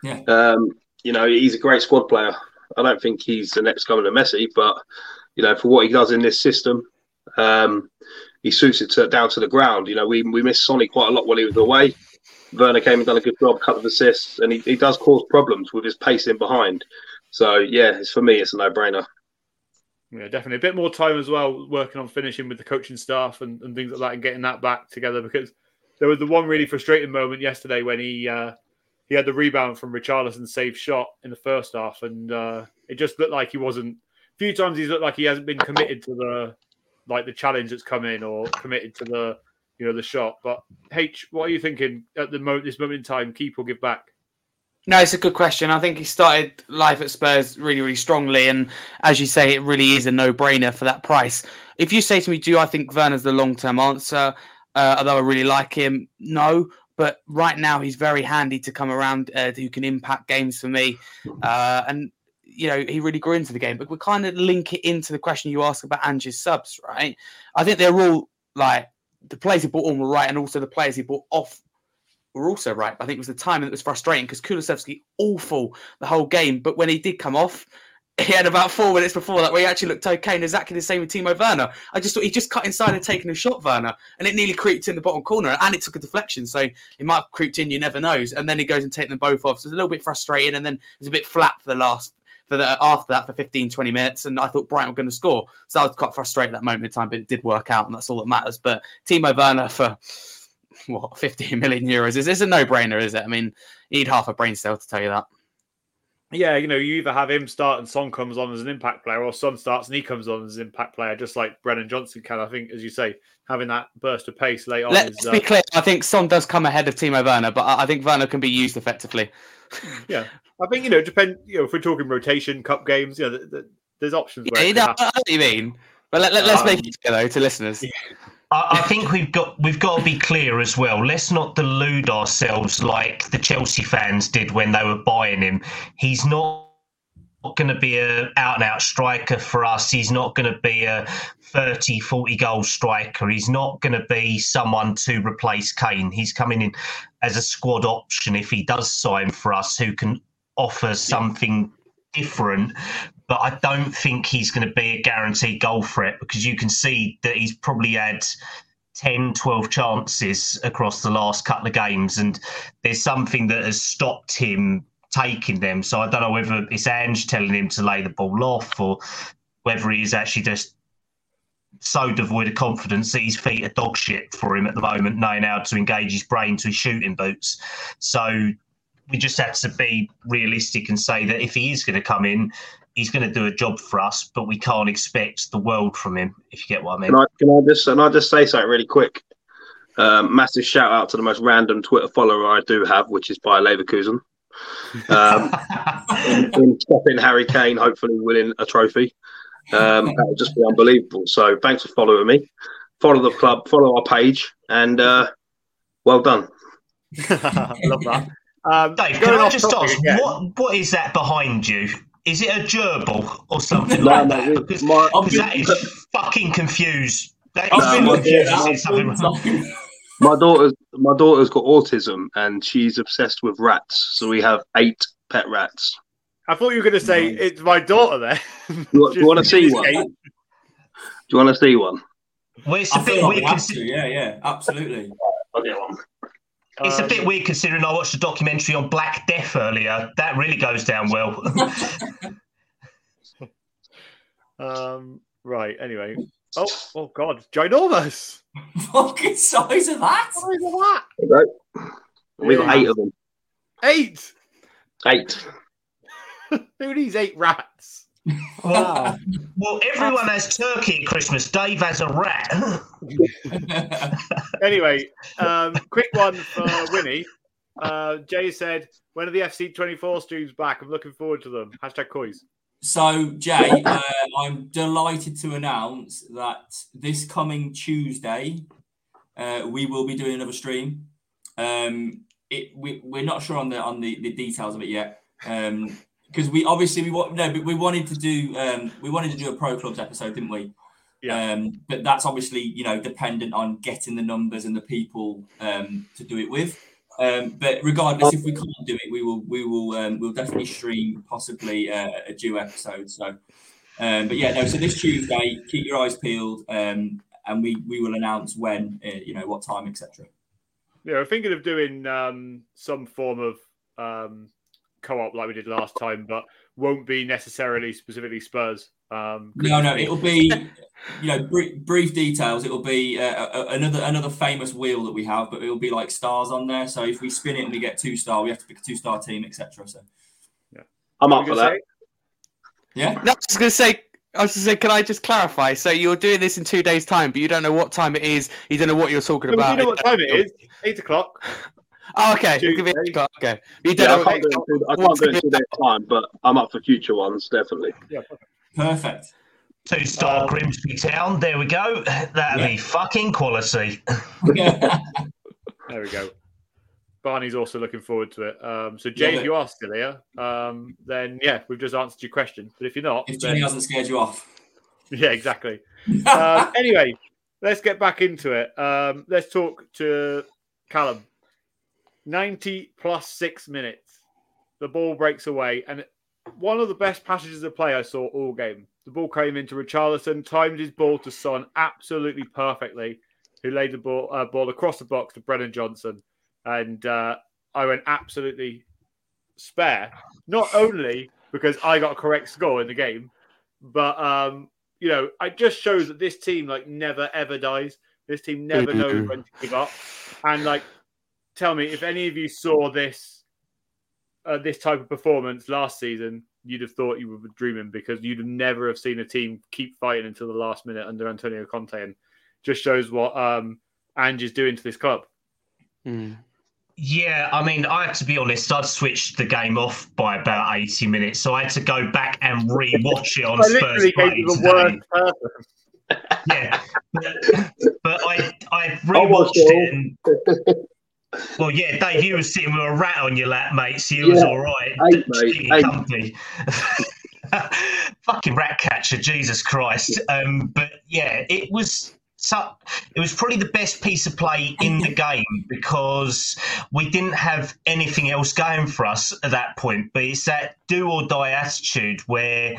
Yeah. Um, you know, he's a great squad player. I don't think he's the next coming to Messi, but you know, for what he does in this system, um, he suits it to, down to the ground. You know, we we missed Sonny quite a lot while he was away. Werner came and done a good job, couple of assists, and he, he does cause problems with his pace in behind. So yeah, it's for me, it's a no brainer. Yeah, definitely. A bit more time as well working on finishing with the coaching staff and, and things like that and getting that back together because there was the one really frustrating moment yesterday when he uh, he had the rebound from Richarlison's safe shot in the first half and uh, it just looked like he wasn't a few times he's looked like he hasn't been committed to the like the challenge that's come in or committed to the you know the shot. But H, what are you thinking at the moment this moment in time? Keep or give back? No, it's a good question. I think he started life at Spurs really, really strongly, and as you say, it really is a no-brainer for that price. If you say to me, "Do I think Werner's the long-term answer?" Uh, although I really like him, no. But right now, he's very handy to come around uh, who can impact games for me, uh, and you know, he really grew into the game. But we kind of link it into the question you ask about Ange's subs, right? I think they're all like the players he brought on were right, and also the players he brought off were also right. I think it was the timing that was frustrating because Kulusevski awful the whole game, but when he did come off, he had about four minutes before that where he actually looked okay and exactly the same with Timo Werner. I just thought he just cut inside and taken a shot, Werner, and it nearly creeped in the bottom corner and it took a deflection. So it might have creeped in, you never knows. And then he goes and takes them both off. So it's a little bit frustrating and then it was a bit flat for the last for the after that for 15, 20 minutes, and I thought Brighton were going to score. So I was quite frustrated at that moment in time, but it did work out, and that's all that matters. But Timo Werner for what 15 million euros is this a no-brainer, is it? I mean, you need half a brain cell to tell you that. Yeah, you know, you either have him start and Son comes on as an impact player, or Son starts and he comes on as an impact player, just like Brennan Johnson can. I think, as you say, having that burst of pace late on. Let's is, be uh... clear. I think Son does come ahead of Timo Werner, but I think Werner can be used effectively. yeah, [laughs] I think you know, depend. You know, if we're talking rotation, cup games, you know, the, the, there's options. Yeah, you know, I know what you mean, but let, us let, um, make it clear though to listeners. I, I think we've got we've got to be clear as well. Let's not delude ourselves like the Chelsea fans did when they were buying him. He's not going to be a out and out striker for us. He's not going to be a 30, 40 goal striker. He's not going to be someone to replace Kane. He's coming in as a squad option if he does sign for us, who can offer something different. But I don't think he's going to be a guaranteed goal threat because you can see that he's probably had 10, 12 chances across the last couple of games, and there's something that has stopped him taking them. So I don't know whether it's Ange telling him to lay the ball off or whether he's actually just so devoid of confidence that his feet are dog shit for him at the moment, knowing how to engage his brain to his shooting boots. So we just have to be realistic and say that if he is going to come in, he's going to do a job for us, but we can't expect the world from him. If you get what I mean. Can I, can I just can I just say something really quick? Um, massive shout out to the most random Twitter follower I do have, which is Bayer Leverkusen. Um, in, [laughs] in stopping Harry Kane, hopefully winning a trophy. Um, that would just be unbelievable. So thanks for following me. Follow the club, follow our page, and uh, well done. I [laughs] love that. Um, Dave, can I just ask, again- what what is that behind you? Is it a gerbil or something No, like no, that? we- Because, my- because that is fucking confused. That is No, looking at confused. that Is something all wrong? the time. My daughter's my daughter's got autism, and she's obsessed with rats. So we have eight pet rats. I thought you were going to say it's my daughter there. You [laughs] want- you wanna see one? Escape. Do you want to see one? Well, it's a I bit feel like we have consi- to. Yeah, yeah, absolutely. I'll get one. It's a Um, bit weird considering I watched a documentary on Black Death earlier. That really goes down well. [laughs] Um, right. Anyway. Oh, oh God, ginormous. Fucking size of that. What is that? Okay. We got eight of them. Eight. Eight. [laughs] Who needs eight rats? Wow. [laughs] well, everyone has turkey at Christmas. Dave has a rat. [laughs] Anyway, um, quick one for Winnie. Uh, Jay said, "When are the FC twenty four streams back? I'm looking forward to them." Hashtag coys. So, Jay, uh, I'm delighted to announce that this coming Tuesday, uh, we will be doing another stream. Um, it, we, we're not sure on the on the, the details of it yet, because we obviously we want no, but we wanted to do um, we wanted to do a pro clubs episode, didn't we? Yeah. Um, but that's obviously you know dependent on getting the numbers and the people um, to do it with. Um, but regardless, if we can't do it, we will we will um, we'll definitely stream possibly uh, a due episode. So, um, but yeah, no. So this Tuesday, keep your eyes peeled, um, and we we will announce when, uh, you know, what time, etc. Yeah, we're thinking of doing um, some form of um, co-op like we did last time, but won't be necessarily specifically Spurs. Um, 'cause No, no, it'll be you know brief, brief details. It'll be uh, a- a- another another famous wheel that we have, but it'll be like stars on there. So if we spin it and we get two star, we have to pick a two star team, etc. So yeah, I'm What up were for you that. gonna say? yeah, No, I was going to say. I was just say, can I just clarify? So you're doing this in two days' time, but you don't know what time it is. You don't know what you're talking No, but about. you know what time it is? Eight o'clock. Oh, okay. It could be Tuesday. eight o'clock, Okay. You don't Yeah, I can't do it. in I can't do it in two days' time, but I'm up for future ones definitely. Yeah. perfect. Two star Um, Grimsby Town. There we go. That'd be fucking quality. [laughs] There we go. Barney's also looking forward to it. Um, so, Jay, Yeah, if you are still here, um, then yeah, we've just answered your question. But if you're not, if then, Jenny hasn't scared you off. [laughs] yeah, exactly. um, [laughs] anyway, let's get back into it. Um, let's talk to Callum. 90 plus six minutes. The ball breaks away, and one of the best passages of play I saw all game. The ball came into Richarlison, timed his ball to Son absolutely perfectly, who laid the ball, uh, ball across the box to Brennan Johnson. And uh, I went absolutely spare, not only because I got a correct score in the game, but um, you know, it just shows that this team like never ever dies. This team never knows when to give up. And like, tell me if any of you saw this uh, this type of performance last season, you'd have thought you were dreaming because you'd have never have seen a team keep fighting until the last minute under Antonio Conte, and just shows what um, Ange is doing to this club. Hmm. Yeah, I mean, I have to be honest. I'd switched the game off by about eighty minutes, so I had to go back and re-watch it on I Spurs Play gave the today. worst. Yeah, but, but I I I rewatched watched it. it And, well, yeah, Dave, you were sitting with a rat on your lap, mate, so you was all right. eight, mate, eight. company. [laughs] Fucking rat catcher, Jesus Christ. Um, but yeah, it was so it was probably the best piece of play in the game because we didn't have anything else going for us at that point. But it's that do or die attitude where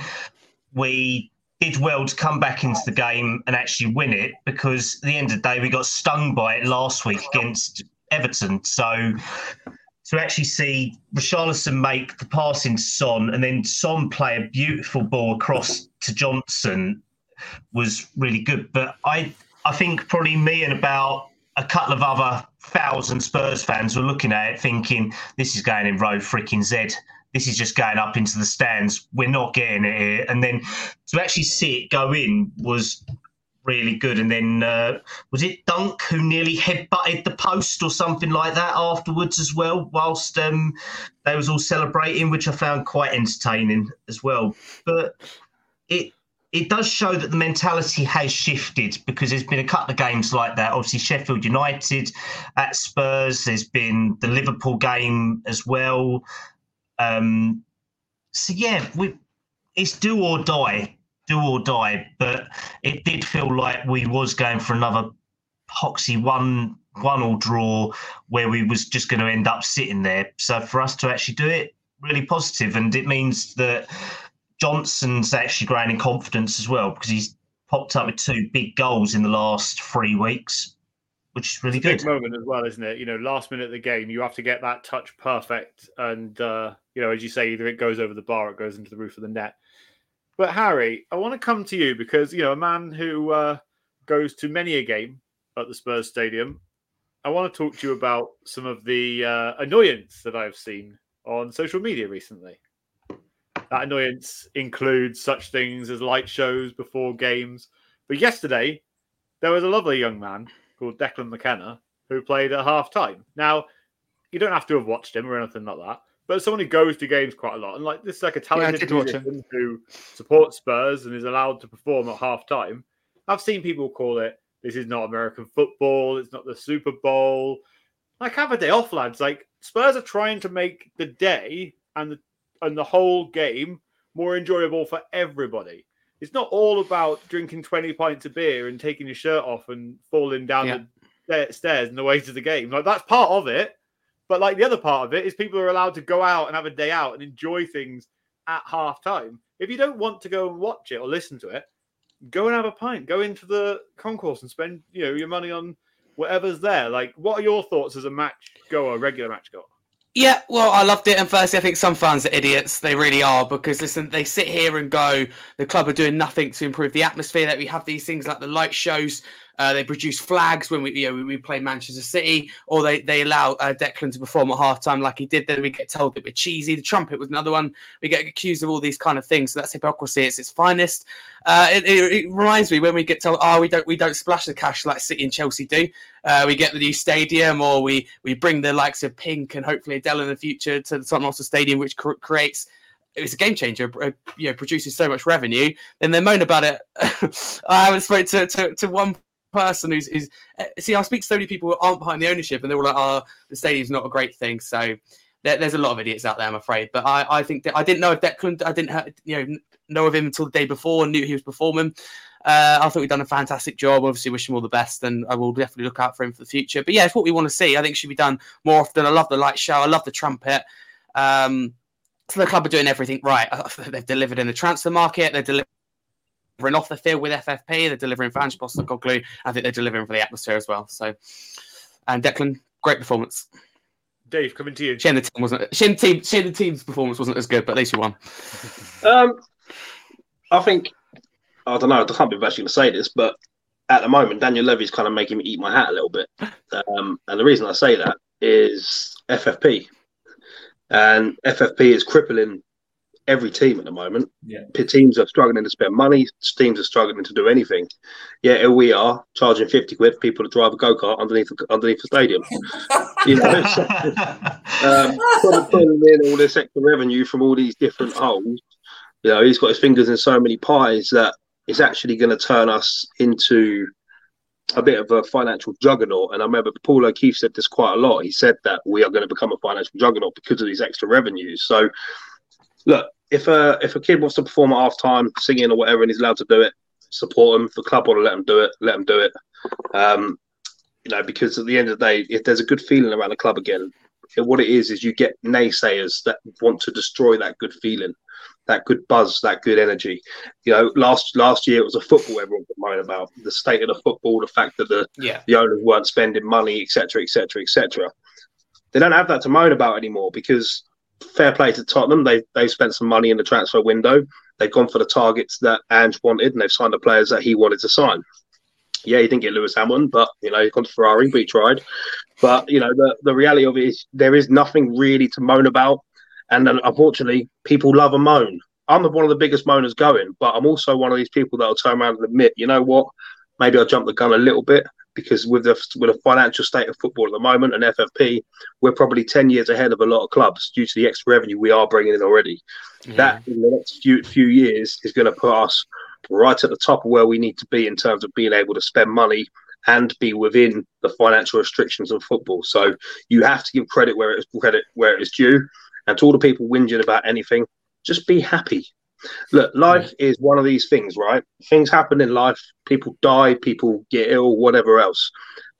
we did well to come back into the game and actually win it because at the end of the day we got stung by it last week against Everton. So to actually see Richarlison make the pass in Son and then Son play a beautiful ball across to Johnson was really good. But I I think probably me and about a couple of other thousand Spurs fans were looking at it thinking this is going in row freaking Z. This is just going up into the stands. We're not getting it here. And then to actually see it go in was really good. And then uh, was it Dunk who nearly headbutted the post or something like that afterwards as well, whilst um, they was all celebrating, which I found quite entertaining as well. But it it does show that the mentality has shifted because there's been a couple of games like that. Obviously, Sheffield United at Spurs. There's been the Liverpool game as well. Um, so yeah, we, it's do or die, do or die. But it did feel like we was going for another poxy one one all draw where we was just going to end up sitting there. So for us to actually do it, really positive, and it means that Johnson's actually growing in confidence as well because he's popped up with two big goals in the last three weeks, which is really it's a good. Big moment as well, isn't it? You know, last minute of the game, you have to get that touch perfect, and uh, you know, as you say, either it goes over the bar, or it goes into the roof of the net. But Harry, I want to come to you because you know a man who uh, goes to many a game at the Spurs Stadium. I want to talk to you about some of the uh, annoyance that I've seen on social media recently. That annoyance includes such things as light shows before games. But yesterday, there was a lovely young man called Declan McKenna who played at half time. Now, you don't have to have watched him or anything like that, but someone who goes to games quite a lot, and like this is like a talented musician who supports Spurs and is allowed to perform at half time. I've seen people call it this is not American football, it's not the Super Bowl. Like have a day off, lads. Like Spurs are trying to make the day and the and the whole game more enjoyable for everybody. It's not all about drinking 20 pints of beer and taking your shirt off and falling down Yeah. the stairs on the way to the game. Like that's part of it. But like the other part of it is people are allowed to go out and have a day out and enjoy things at half time. If you don't want to go and watch it or listen to it, go and have a pint. Go into the concourse and spend, you know, your money on whatever's there. Like, what are your thoughts as a match goer, regular match goer? Yeah, well, I loved it. And firstly, I think some fans are idiots. They really are because listen, they sit here and go, the club are doing nothing to improve the atmosphere. That we have these things like the light shows. Uh, they produce flags when we, you know, we play Manchester City, or they they allow uh, Declan to perform at halftime like he did. Then we get told that we're cheesy. The trumpet was another one. We get accused of all these kind of things. So that's hypocrisy. It's its finest. Uh, it, it, it reminds me when we get told, oh, we don't we don't splash the cash like City and Chelsea do. Uh, we get the new stadium, or we we bring the likes of Pink and hopefully Adele in the future to the Tottenham Hotspur Stadium, which cr- creates it's a game changer. uh, You know, produces so much revenue. Then they moan about it. [laughs] I haven't spoken to, to, to one person who's, who's uh, see. I speak to so many people who aren't behind the ownership, and they're all like, "Oh, the stadium's not a great thing." So there, there's a lot of idiots out there, I'm afraid. But I, I think that I didn't know if Declan, I didn't ha- you know know of him until the day before, and knew he was performing. Uh, I thought we'd done a fantastic job. Obviously, wish him all the best, and I will definitely look out for him for the future. But yeah, it's what we want to see. I think should be done more often. I love the light show. I love the trumpet. Um, so the club are doing everything right. [laughs] They've delivered in the transfer market. They're delivering off the field with FFP. They're delivering for Ange Postecoglou. I think they're delivering for the atmosphere as well. So, and Declan, great performance. Dave, coming to you. Shame the team wasn't. Shame the team. Shame the team's performance wasn't as good, but at least you won. [laughs] Um, I think I don't know. I can't be actually going to say this, but at the moment, Daniel Levy's kind of making me eat my hat a little bit. Um, and the reason I say that is FFP, and FFP is crippling every team at the moment. Yeah. Teams are struggling to spend money. Teams are struggling to do anything. Yeah, here we are charging fifty quid for people to drive a go kart underneath the, underneath the stadium. [laughs] You know, so, um, pulling, [laughs] pulling in all this extra revenue from all these different holes. You know, he's got his fingers in so many pies that it's actually going to turn us into a bit of a financial juggernaut. And I remember Paul O'Keefe said this quite a lot. He said that we are going to become a financial juggernaut because of these extra revenues. So, look, if a if a kid wants to perform at half time, singing or whatever, and he's allowed to do it, support him. If the club want to let him do it, let him do it. Um, you know, because at the end of the day, if there's a good feeling around the club again, what it is is you get naysayers that want to destroy that good feeling, that good buzz, that good energy. You know, last last year it was a football everyone moan about the state of the football, the fact that the Yeah. the owners weren't spending money, etc., etc., etc. They don't have that to moan about anymore because fair play to Tottenham, they they've spent some money in the transfer window. They've gone for the targets that Ange wanted, and they've signed the players that he wanted to sign. Yeah, he didn't get Lewis Hamilton, but you know, he gone to Ferrari, but he tried. But you know, the the reality of it is there is nothing really to moan about, and unfortunately, people love a moan. I'm one of the biggest moaners going, but I'm also one of these people that will turn around and admit, you know what, maybe I jumped the gun a little bit because with the with the financial state of football at the moment and FFP, we're probably ten years ahead of a lot of clubs due to the extra revenue we are bringing in already. That in the next few few years is going to put us right at the top of where we need to be in terms of being able to spend money and be within the financial restrictions of football. So you have to give credit where it is credit where it is due, and to all the people whinging about anything, just be happy. Look, life is one of these things, right? Things happen in life. People die, people get ill, whatever else.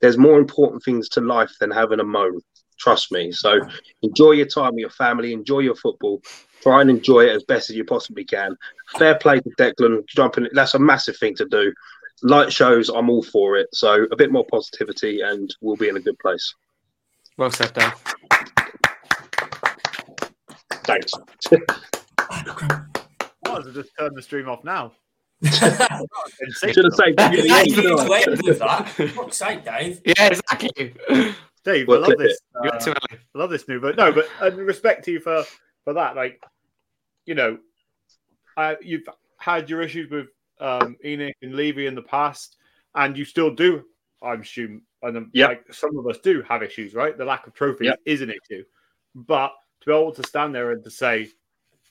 There's more important things to life than having a moan. Trust me. So enjoy your time with your family, enjoy your football, try and enjoy it as best as you possibly can. Fair play to Declan jumping. That's a massive thing to do. Light shows, I'm all for it. So a bit more positivity, and we'll be in a good place. Well said, Dave. Thanks. [laughs] Might as well just turn the stream off now. [laughs] Should have saved you you at need the to end, wait with that. For fuck's sake, Dave. Yeah, exactly. Dave, Well, I love clip this. You're uh, too early. I love this new, but no, but and respect to you for for that. Like, you know, uh, you've had your issues with um, ENIC and Levy in the past, and you still do. I'm assuming, and um, Yep. like some of us do have issues, right? The lack of trophies Yep. is an issue, but to be able to stand there and to say,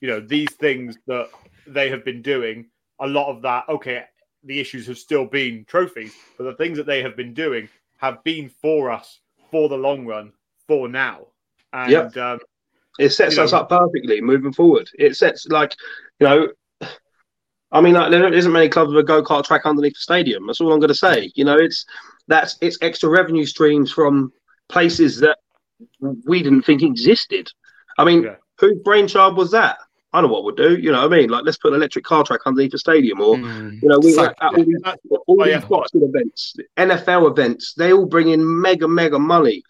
you know, these things that they have been doing, a lot of that, okay, the issues have still been trophies, but the things that they have been doing have been for us for the long run, for now. And Yep. um, It sets us know- up perfectly moving forward. It sets like, you know, I mean, like, there isn't many clubs with a go kart track underneath the stadium. That's all I'm going to say. You know, it's that's it's extra revenue streams from places that we didn't think existed. I mean, Yeah. Whose brainchild was that? I know what we'll do. You know what I mean? Like, let's put an electric car track underneath the stadium, or Mm. you know, we So- at all these, that's all Oh, these yeah. boxing events, NFL events, they all bring in mega, mega money.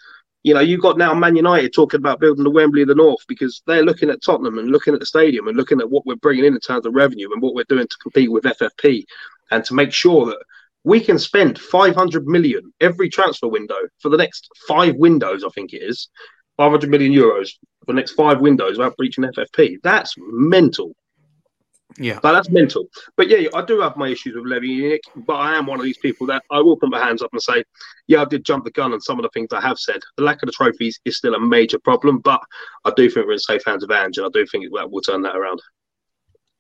You know, you've got now Man United talking about building the Wembley of the North because they're looking at Tottenham and looking at the stadium and looking at what we're bringing in in terms of revenue and what we're doing to compete with FFP and to make sure that we can spend 500 million every transfer window for the next five windows, I think it is 500 million euros for the next five windows without breaching FFP. That's mental. Yeah. But that's mental. But yeah, I do have my issues with Levy Nick, but I am one of these people that I will put my hands up and say, yeah, I did jump the gun on some of the things I have said. The lack of the trophies is still a major problem, but I do think we're in safe hands of Ange, and I do think that will turn that around.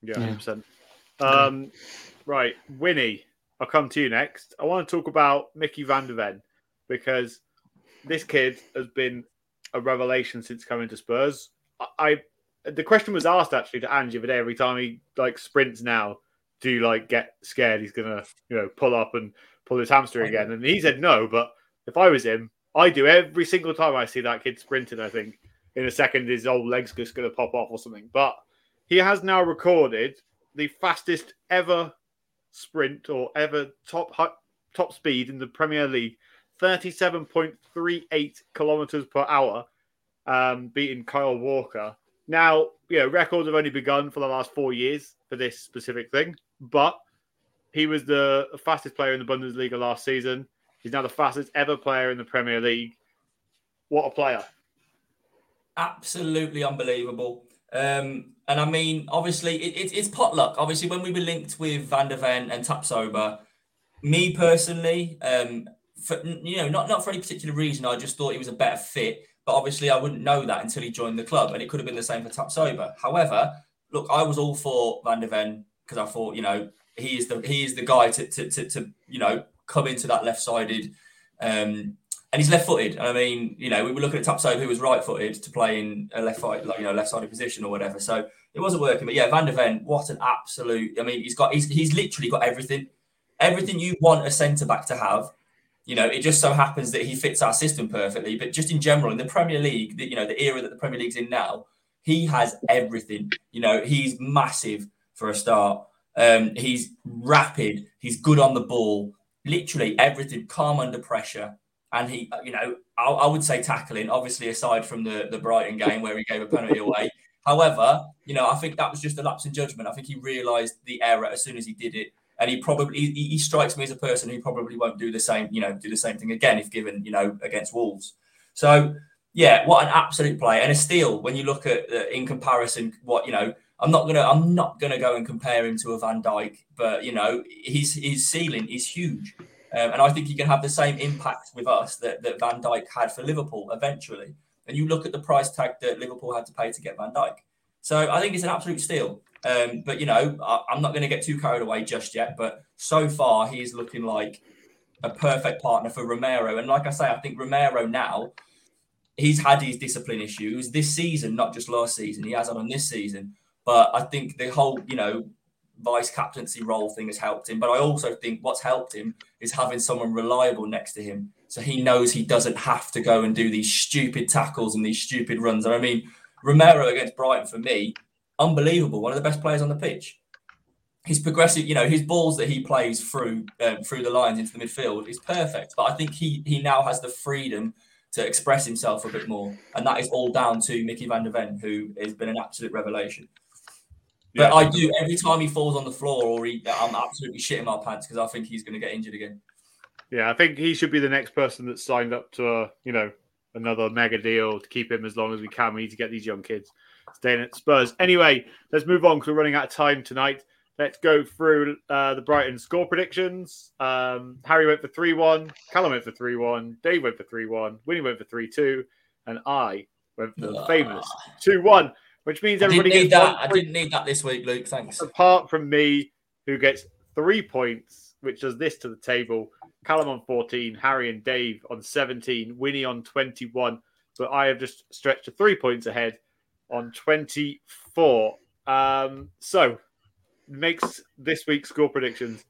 Yeah, Yeah. 100%. Um, right, Winnie, I'll come to you next. I want to talk about Micky Van de Ven because this kid has been a revelation since coming to Spurs. I, I the question was asked actually to the day. Every time he like sprints now, do you like get scared he's gonna you know pull up and pull his hamstring again? And he said no, but if I was him, I do every single time I see that kid sprinting. I think in a second his old leg's just gonna pop off or something. But he has now recorded the fastest ever sprint or ever top top speed in the Premier League, thirty-seven point three eight kilometers per hour, um, beating Kyle Walker. Now, you know, records have only begun for the last four years for this specific thing, but he was the fastest player in the Bundesliga last season. He's now the fastest ever player in the Premier League. What a player! absolutely unbelievable. Um, and I mean, obviously, it, it, it's potluck. Obviously, when we were linked with Van de Ven and Tapsoba, me personally, um, for, you know, not, not for any particular reason, I just thought he was a better fit. But obviously, I wouldn't know that until he joined the club, and it could have been the same for Tapsoba. However, look, I was all for Van de Ven because I thought, you know, he is the he is the guy to to, to, to you know come into that left sided um, and he's left-footed. I mean, you know, we were looking at Tapsoba, who was right-footed to play in a left like you know, left-sided position or whatever. So it wasn't working. But yeah, Van de Ven, what an absolute! I mean, he's got he's he's literally got everything, everything you want a centre back to have. You know, it just so happens that he fits our system perfectly. But just in general, in the Premier League, the, you know, the era that the Premier League's in now, he has everything. You know, he's massive for a start. Um, he's rapid. He's good on the ball. Literally everything. Calm under pressure. And he, you know, I, I would say tackling. Obviously, aside from the the Brighton game where he gave a penalty away. However, you know, I think that was just a lapse in judgment. I think he realised the error as soon as he did it, and he probably he, he, strikes me as a person who probably won't do the same, you know, do the same thing again if given, you know, against Wolves. So yeah, what an absolute play and a steal when you look at uh, in comparison what you know. I'm not gonna I'm not gonna go and compare him to a Van Dijk, but you know his his ceiling is huge, um, and I think he can have the same impact with us that, that Van Dijk had for Liverpool eventually and you look at the price tag that Liverpool had to pay to get Van Dijk. So I think it's an absolute steal. Um, but you know, I, am not going to get too carried away just yet. But so far, he's looking like a perfect partner for Romero. And like I say, I think Romero now he's had his discipline issues this season, not just last season. He has had on this season. But I think the whole, you know, vice captaincy role thing has helped him. But I also think what's helped him is having someone reliable next to him so he knows he doesn't have to go and do these stupid tackles and these stupid runs. And I mean, Romero against Brighton for me, unbelievable. One of the best players on the pitch. His progressive, you know, his balls that he plays through um, through the lines into the midfield is perfect. But I think he he now has the freedom to express himself a bit more, and that is all down to Micky Van de Ven, who has been an absolute revelation. But yeah. I do every time he falls on the floor, or he, I'm absolutely shitting my pants because I think he's going to get injured again. Yeah, I think he should be the next person that's signed up to a, you know, another mega deal to keep him as long as we can. We need to get these young kids staying at Spurs. Anyway, let's move on because we're running out of time tonight. Let's go through uh, the Brighton score predictions. Um, Harry went for 3 1, Callum went for 3 1, Dave went for 3 1, Winnie went for 3 2, and I went for the famous 2 1, which means everybody I didn't need that. I didn't need that this week, Luke. Thanks. Apart from me, who gets three points, which does this to the table. Callum on 14, Harry and Dave on 17, Winnie on 21. But I have just stretched to three points ahead on 24. Um, so makes this week's score predictions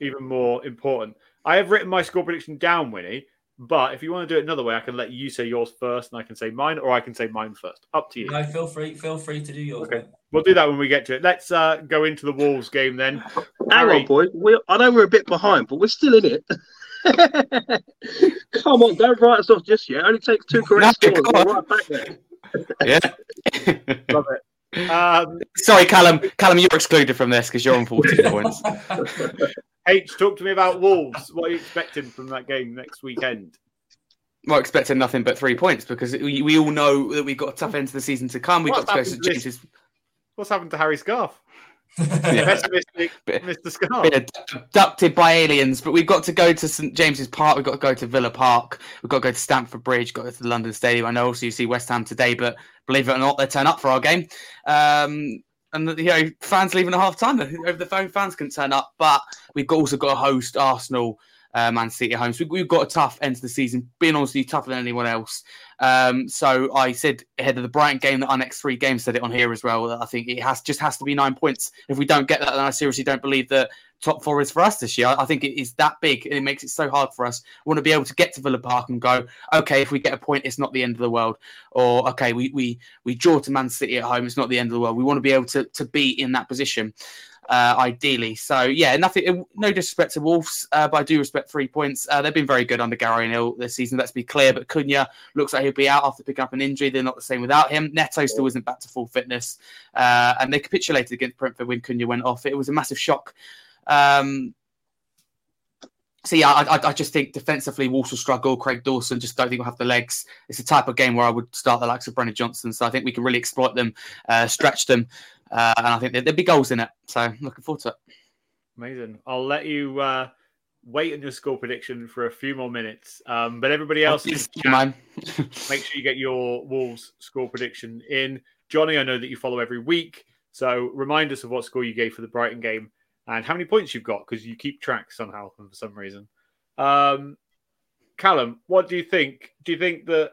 even more important. I have written my score prediction down, Winnie. But if you want to do it another way, I can let you say yours first, and I can say mine, or I can say mine first. Up to you. No, feel free. Feel free to do yours. Okay, we'll do that when we get to it. Let's uh, go into the Wolves game then. Hang Harry. on, boys. we I know we're a bit behind, but we're still in it. [laughs] Come on, don't write us off just yet. It only takes two correct scores. right back there. Yeah. [laughs] Love it. Um, Sorry, Callum. Callum, you're excluded from this because you're on 14 points. [laughs] H, talk to me about Wolves. What are you expecting from that game next weekend? Well, expecting nothing but three points because we, we all know that we've got a tough end to the season to come. We've got to go to James's. What's happened to Harry Scarf? Pessimistic [laughs] Mr. Scarf. Been abducted by aliens, but we've got to go to St James's Park. We've got to go to Villa Park. We've got to go to Stamford Bridge. Got to go to the London Stadium. I know also you see West Ham today, but believe it or not, they turn up for our game. Um, and you know fans leaving at half time over the phone fans can turn up but we've also got to host arsenal uh, Man City at home. So we've got a tough end to the season, being honestly tougher than anyone else. Um, so I said ahead of the Brighton game that our next three games said it on here as well. That I think it has just has to be nine points. If we don't get that, then I seriously don't believe that top four is for us this year. I think it is that big and it makes it so hard for us. We want to be able to get to Villa Park and go, okay, if we get a point, it's not the end of the world. Or okay, we we we draw to Man City at home, it's not the end of the world. We want to be able to to be in that position uh, ideally. So yeah, nothing. No disrespect to Wolves, uh, but I do respect three points. Uh, they've been very good under Gary O'Neill this season. Let's be clear. But Cunha looks like he'll be out after picking up an injury. They're not the same without him. Neto still isn't back to full fitness, uh, and they capitulated against Brentford when Cunha went off. It was a massive shock. Um, so yeah, I, I, just think defensively Wolves will struggle. Craig Dawson just don't think we'll have the legs. It's a type of game where I would start the likes of Brennan Johnson. So I think we can really exploit them, uh, stretch them, uh, and I think there'll be goals in it. So looking forward to it. Amazing. I'll let you uh, wait on your score prediction for a few more minutes. Um, but everybody else, chat, make sure you get your Wolves score prediction in. Johnny, I know that you follow every week. So remind us of what score you gave for the Brighton game and how many points you've got because you keep track somehow for some reason. Um, Callum, what do you think? Do you think that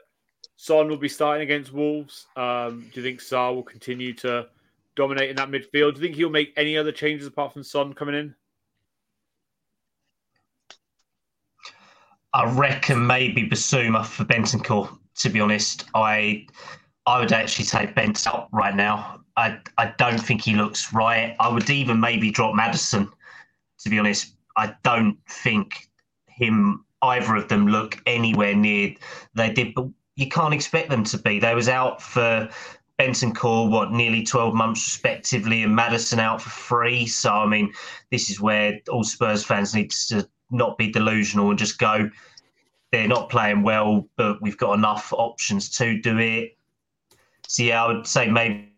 Son will be starting against Wolves? Um, do you think Sarr will continue to dominate in that midfield? Do you think he'll make any other changes apart from Son coming in? I reckon maybe Bissouma for Bentancur. To be honest, I I would actually take Bent out right now. I I don't think he looks right. I would even maybe drop Maddison, To be honest, I don't think him either of them look anywhere near they did. But you can't expect them to be. They was out for Bentancur, what nearly twelve months respectively, and Maddison out for free. So I mean, this is where all Spurs fans need to not be delusional and just go. They're not playing well, but we've got enough options to do it. So yeah, I would say maybe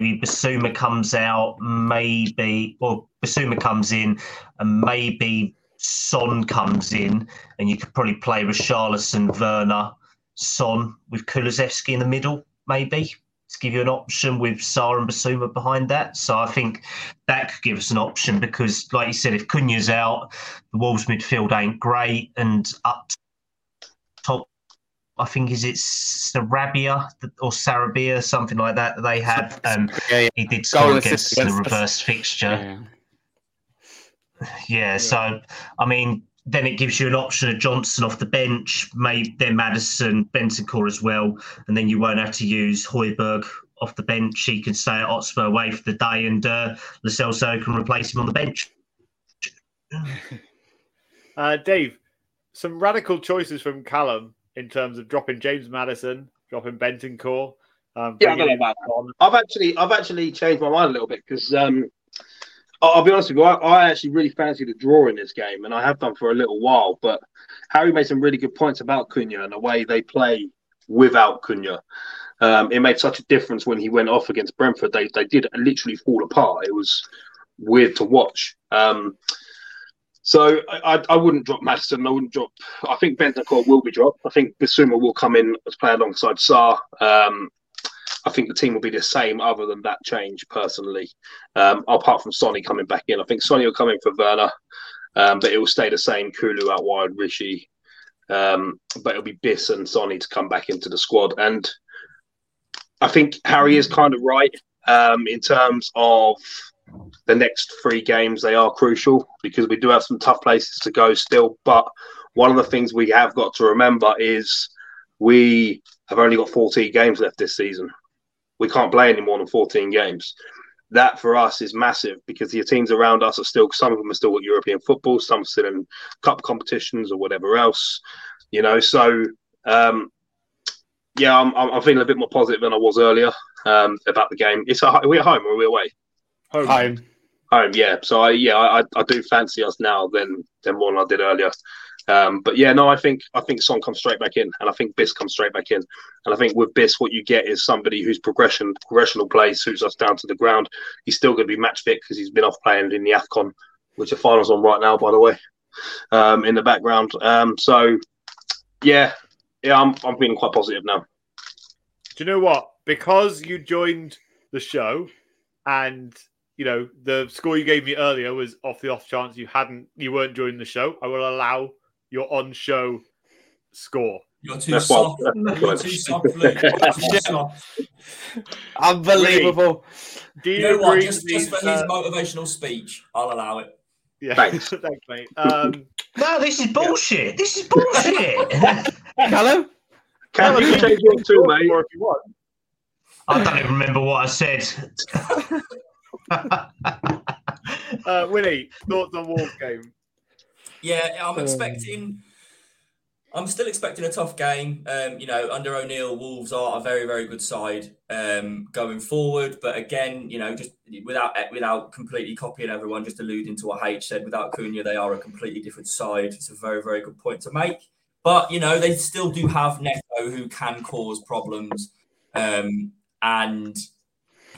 Bissouma comes out, maybe or Bissouma comes in, and maybe Son comes in, and you could probably play Richarlison, Werner, Son with Kulusevski in the middle, maybe to give you an option with Sarr and Bissouma behind that. So I think that could give us an option because, like you said, if Cunha's out, the Wolves midfield ain't great, and up top, I think is it Sarabia or Sarabia, something like that that they have. Um, Yeah, yeah. he did score assist against the reverse fixture. [sighs] Yeah. Yeah, so I mean, then it gives you an option of Johnson off the bench, maybe then Maddison, Bentancur as well, and then you won't have to use Højbjerg off the bench. He can stay at Hotspur away for the day, and uh, Lo Celso can replace him on the bench. [laughs] Uh, Dave, some radical choices from Callum in terms of dropping James Maddison, dropping Bentancur. Um, Yeah, I bringing don't know in about Son. I've actually I've actually changed my mind a little bit because um, I'll, I'll be honest with you, I, I actually really fancy the draw in this game, and I have done for a little while. But Harry made some really good points about Cunha and the way they play without Cunha. Um, it made such a difference when he went off against Brentford. They they did literally fall apart. It was weird to watch. Um, so I, I, wouldn't drop Maddison. I wouldn't drop. I think Bentancur will be dropped. I think Bissouma will come in as play alongside Sarr. Um, I think the team will be the same, other than that change. Personally, um, apart from Sonny coming back in, I think Sonny will come in for Werner, um, but it will stay the same. Kulu out wide, Rishi, um, but it'll be Biss and Sonny to come back into the squad. And I think Harry is kind of right um, in terms of the next three games. They are crucial because we do have some tough places to go still. But one of the things we have got to remember is we have only got 14 games left this season. We can't play any more than 14 games. That for us is massive because the teams around us are still, some of them are still at European football, some are still in cup competitions or whatever else, you know. So, um, yeah, I'm, I'm feeling a bit more positive than I was earlier um, about the game. It's a, are we at home or are we away? Home. Home. home. Yeah, so I yeah I, I do fancy us now than than more than I did earlier. Um, but yeah, no, I think I think Son comes straight back in, and I think Biss comes straight back in, and I think with Biss, what you get is somebody whose progression progressional play suits us down to the ground. He's still going to be match fit because he's been off playing in the Afcon, which the finals on right now, by the way, um, in the background. Um, so yeah, yeah, I'm I'm feeling quite positive now. Do you know what? Because you joined the show, and you know the score you gave me earlier was off the off chance you hadn't, you weren't joining the show. I will allow your on-show score. You're too That's soft. that's You're too soft, Luke. Too [laughs] soft. Unbelievable. Do you, You know what? agree Just, with just me, for his uh, motivational speech, I'll allow it. yeah, [laughs] Thanks. thanks, mate. Um, No, this is bullshit. This is bullshit. [laughs] Callum? Can you change your too, mate? Or if you want. I don't even remember what I said. [laughs] Uh, Winnie, thoughts on Wolves game? Yeah, I'm Um, expecting. I'm still expecting a tough game. Um, you know, under O'Neill, Wolves are a very, very good side um, going forward. But again, you know, just without without completely copying everyone, just alluding to what H said, without Cunha, they are a completely different side. It's a very, very good point to make. But you know, they still do have Neto who can cause problems, um, and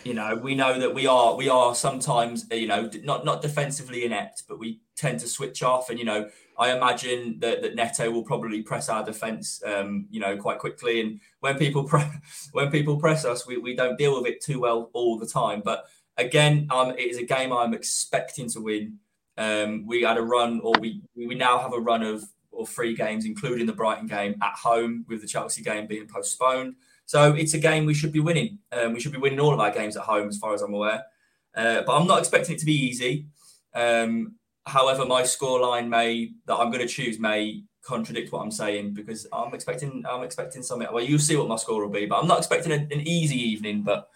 you know, we know that we are we are sometimes you know not not defensively inept, but we tend to switch off. And you know, I imagine that, that Neto will probably press our defense, um, you know, quite quickly. And when people pre- [laughs] when people press us, we, we don't deal with it too well all the time. But again, um, it is a game I'm expecting to win. Um, we had a run, or we we now have a run of or three games, including the Brighton game at home, with the Chelsea game being postponed. So it's a game we should be winning. Um, we should be winning all of our games at home, as far as I'm aware. Uh, but I'm not expecting it to be easy. Um, however, my scoreline may that I'm going to choose may contradict what I'm saying because I'm expecting I'm expecting something. Well, you'll see what my score will be, but I'm not expecting a, an easy evening. But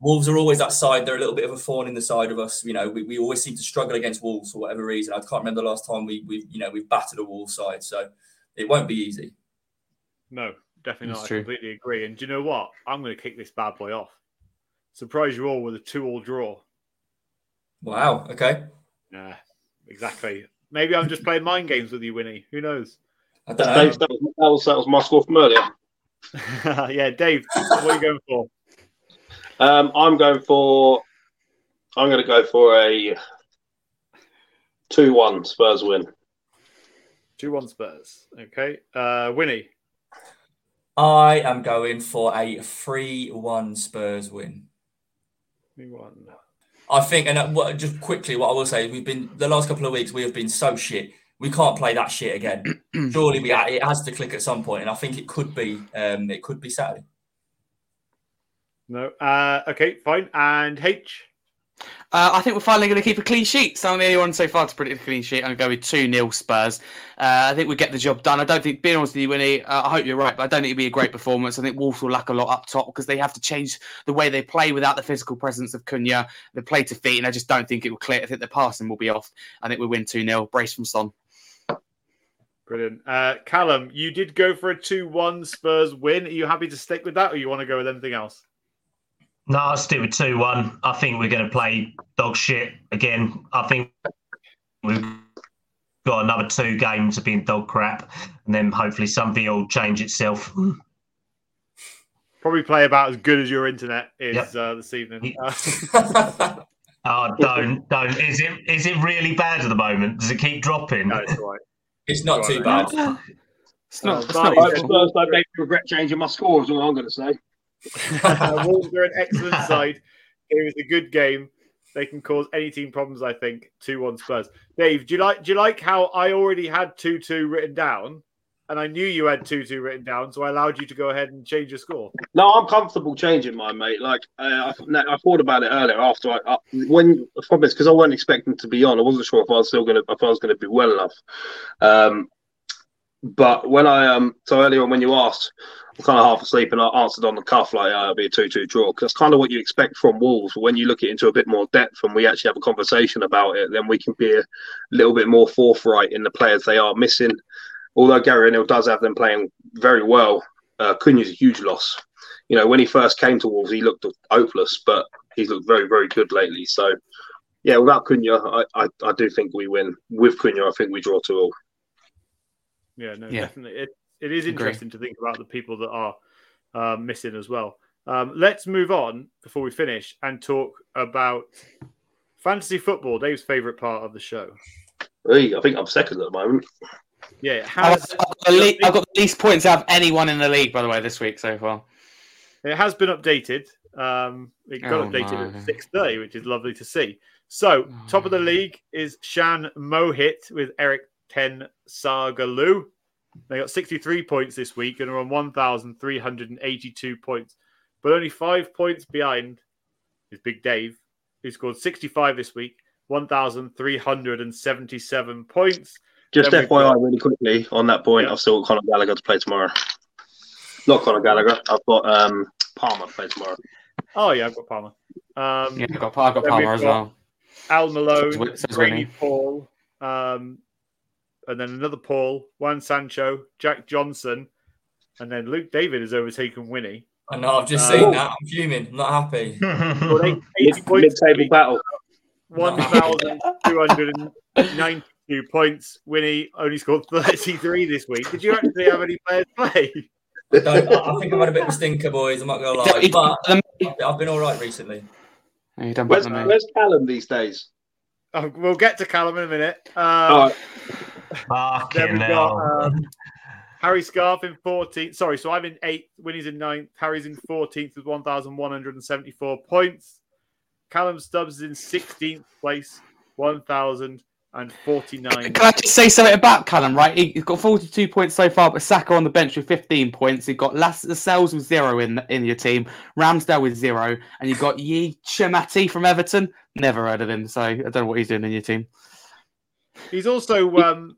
Wolves are always that side. They're a little bit of a thorn in the side of us. You know, we, we always seem to struggle against Wolves for whatever reason. I can't remember the last time we we you know we've battered a Wolves side, so it won't be easy. No, definitely That's not. true. I completely agree. And do you know what? I'm going to kick this bad boy off. Surprise you all with a two-all draw. Wow. Okay. Yeah, exactly. Maybe I'm just playing mind games with you, Winnie. Who knows? I don't know. Dave, that, was, that, was, that was my score from earlier. [laughs] yeah, Dave, what are you going for? Um, I'm going for. I'm going to go for a two-one Spurs win. Two-one Spurs. Okay, uh, Winnie. I am going for a three-one Spurs win. Two-one. I think, and uh, just quickly, what I will say, we've been the last couple of weeks we have been so shit. We can't play that shit again. [clears throat] Surely, we it has to click at some point, and I think it could be, um, it could be Saturday. No. Uh, okay, fine. And H. Uh, I think we're finally going to keep a clean sheet. So I'm the only one so far to predict a clean sheet. I'm going to go with 2 0 Spurs. Uh, I think we get the job done. I don't think, being honest with you, Winnie, uh, I hope you're right, but I don't think it'll be a great performance. I think Wolves will lack a lot up top because they have to change the way they play without the physical presence of Cunha. They play to feet, and I just don't think it will clear. I think the passing will be off. I think we win 2 0. Brace from Son. Brilliant. Uh, Callum, you did go for a 2 1 Spurs win. Are you happy to stick with that or you want to go with anything else? No, I'll stick with 2 1. I think we're going to play dog shit again. I think we've got another two games of being dog crap, and then hopefully something will change itself. Probably play about as good as your internet is Yep. uh, this evening. Yeah. [laughs] Uh, [laughs] Oh, don't, don't. Is it is it really bad at the moment? Does it keep dropping? no, it's all right. It's not too Right. bad. It's not, it's Uh, not Barney Right, awful. Don't make me regret changing my score. Is all I'm going to say. [laughs] Wolves are an excellent side. It was a good game. They can cause any team problems, I think. 2 1 Spurs. Dave, do you like do you like how I already had 2 2 written down? And I knew you had 2 2 written down, so I allowed you to go ahead and change your score. No, I'm comfortable changing mine, mate. Like uh, I, I thought about it earlier. After I, I when the problem is because I wasn't expecting to be on. I wasn't sure if I was still going to if I was going to be well enough. Um, but when I um so earlier on when you asked, I'm kind of half asleep and I answered on the cuff like uh, it'll be a two-two draw because that's kind of what you expect from Wolves. But when you look it into a bit more depth and we actually have a conversation about it, then we can be a little bit more forthright in the players they are missing. Although Gary O'Neill does have them playing very well, uh, Cunha's a huge loss. You know, when he first came to Wolves, he looked hopeless, but he's looked very, very good lately. So, yeah, without Cunha, I, I, I do think we win. With Cunha, I think we draw two all. Yeah, no, Yeah. definitely. It, it is Agree. interesting to think about the people that are uh, missing as well. Um, let's move on before we finish and talk about fantasy football, Dave's favorite part of the show. Hey, I think I'm second at the moment. Yeah, I've, has, I've got the le- I've got the least points out of anyone in the league, by the way, this week so far. it has been updated. Um, it got Oh, updated no. at six thirty, which is lovely to see. So, top of the Oh. league is Shan Mohit with Eric Ten Sagalu. They got 63 points this week and are on 1,382 points, but only five points behind is Big Dave, who scored 65 this week, 1,377 points. Just Then FYI, got- really quickly on that point, Yeah. I've still got Conor Gallagher to play tomorrow. Not Conor Gallagher. I've got um, Palmer to play tomorrow. Oh, yeah, I've got Palmer. Um, Yeah, I've got, I've got Palmer we've as well. Al Malone, So it's- so it's Brady. Paul, um, and then another Paul, Juan Sancho, Jack Johnson, and then Luke David has overtaken Winnie. I know. I've just Uh, seen that. I'm fuming. I'm not happy. [laughs] Eight- 80 Mid-table battle. 1,292 [laughs] points. Winnie only scored 33 this week. Did you actually have any players play? I, I I think I've had a bit of a stinker, boys. I'm not gonna lie, but I've- I've been all right recently. better than done better Where's, than me. where's Callum these days? Oh, we'll get to Callum in a minute. Um, All right. Then Fucking we hell. got um, Harry Scarf in 14th. Sorry, so I'm in 8th. Winnie's in 9th. Harry's in 14th with 1,174 points. Callum Stubbs is in 16th place, and 49. Can I just say something about Callum? Right, He- he's got 42 points so far, but Saka on the bench with 15 points. You've got Las- Lascelles with zero in in your team, Ramsdale with zero, and you've got Yi Chermiti from Everton. Never heard of him, so I don't know what he's doing in your team. He's also. Um,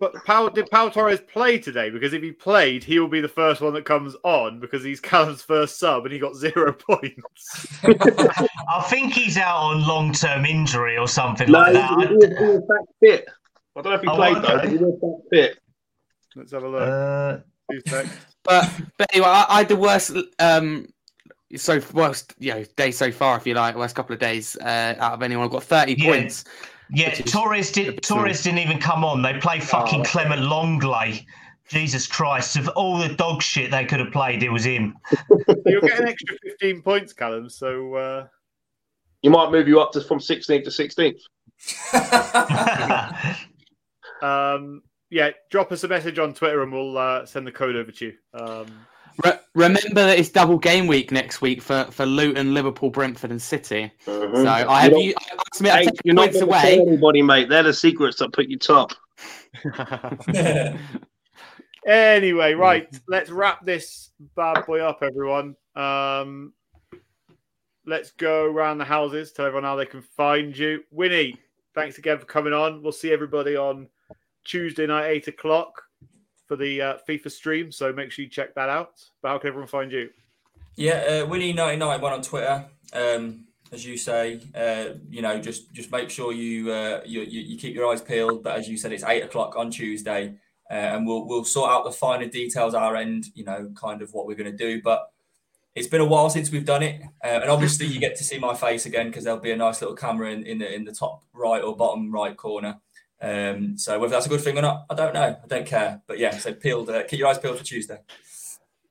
but Pau, did Pau Torres play today? Because if he played, he will be the first one that comes on because he's Callum's first sub and he got zero [laughs] points. [laughs] I think he's out on long term injury or something No, like that. he, was, he was back fit. I don't know if he Oh, played though, okay. but he was back fit. Let's have a look. Uh, Two secs. But but anyway, I, I had the worst um so worst you know day so far, if you like, worst couple of days uh, out of anyone. I've got 30 Yeah. points. Yeah, Which Torres did. bit Torres didn't even come on. They play fucking Oh. Clement Lenglet. Jesus Christ! Of all the dog shit they could have played, it was him. You'll get an extra 15 points, Callum. So uh, He might move you up to from 16th to 16th. [laughs] [laughs] um, yeah, drop us a message on Twitter and we'll uh, send the code over to you. Um, Re- remember that it's double game week next week for, for Luton, Liverpool, Brentford, and City. Mhm. So I have You're you. I submit Hey, take you're not points going to away. tell anybody, mate. They're the secrets that put you top. [laughs] anyway, right, let's wrap this bad boy up, everyone. Um, let's go around the houses, tell everyone how they can find you. Winnie, thanks again for coming on. We'll see everybody on Tuesday night, 8 o'clock for the uh, FIFA stream. So make sure you check that out. But how can everyone find you? Yeah, uh, Winnie1991 on Twitter. Um, as you say, uh, you know, just just make sure you, uh, you you you keep your eyes peeled. But as you said, it's eight o'clock on Tuesday, uh, and we'll we'll sort out the finer details our end. You know, kind of what we're going to do. But it's been a while since we've done it, uh, and obviously you get to see my face again because there'll be a nice little camera in, in the in the top right or bottom right corner. Um, so whether that's a good thing or not, I don't know. I don't care. But yeah, so peeled. Uh, keep your eyes peeled for Tuesday.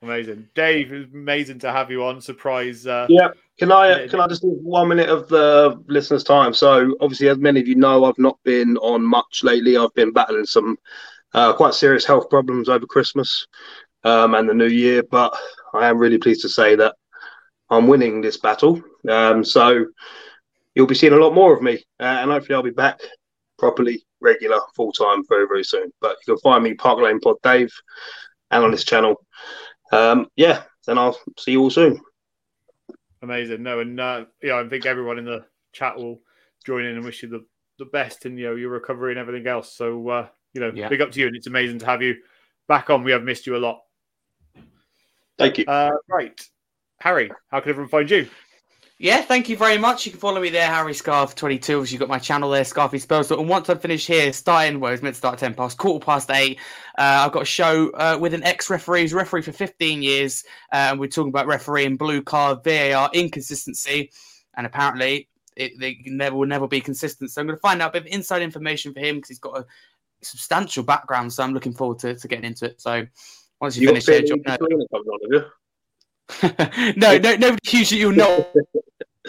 Amazing. Dave, it was amazing to have you on. Surprise. Uh, Yeah. Can I Yeah, can I just do one minute of the listeners' time? So obviously, as many of you know, I've not been on much lately. I've been battling some uh, quite serious health problems over Christmas um, and the New Year, but I am really pleased to say that I'm winning this battle. Um, so you'll be seeing a lot more of me, uh, and hopefully, I'll be back properly, regular, full time very very soon. But you can find me Park Lane Pod Dave and on this channel. Um, yeah, then I'll see you all soon. Amazing. No, and uh, yeah, I think everyone in the chat will join in and wish you the, the best in you know your recovery and everything else. So uh, you know, Yeah. big up to you, and it's amazing to have you back on. We have missed you a lot. Thank you. Uh, right, Harry, how can everyone find you? Yeah, thank you very much. You can follow me there, Harry Scarf 22. Obviously, you've got my channel there, Scarfy Spells. And once I finish here, starting, well, it's meant to start at 10 past, quarter past eight, uh, I've got a show uh, with an ex referee who's referee for 15 years. Uh, and we're talking about refereeing, blue card, VAR, inconsistency. And apparently, it, they never will never be consistent. So I'm going to find out a bit of inside information for him because he's got a substantial background. So I'm looking forward to, to getting into it. So once you, You finish here, Phil drop- Selena coming on, have you? [laughs] no, no, nobody huge that you'll know.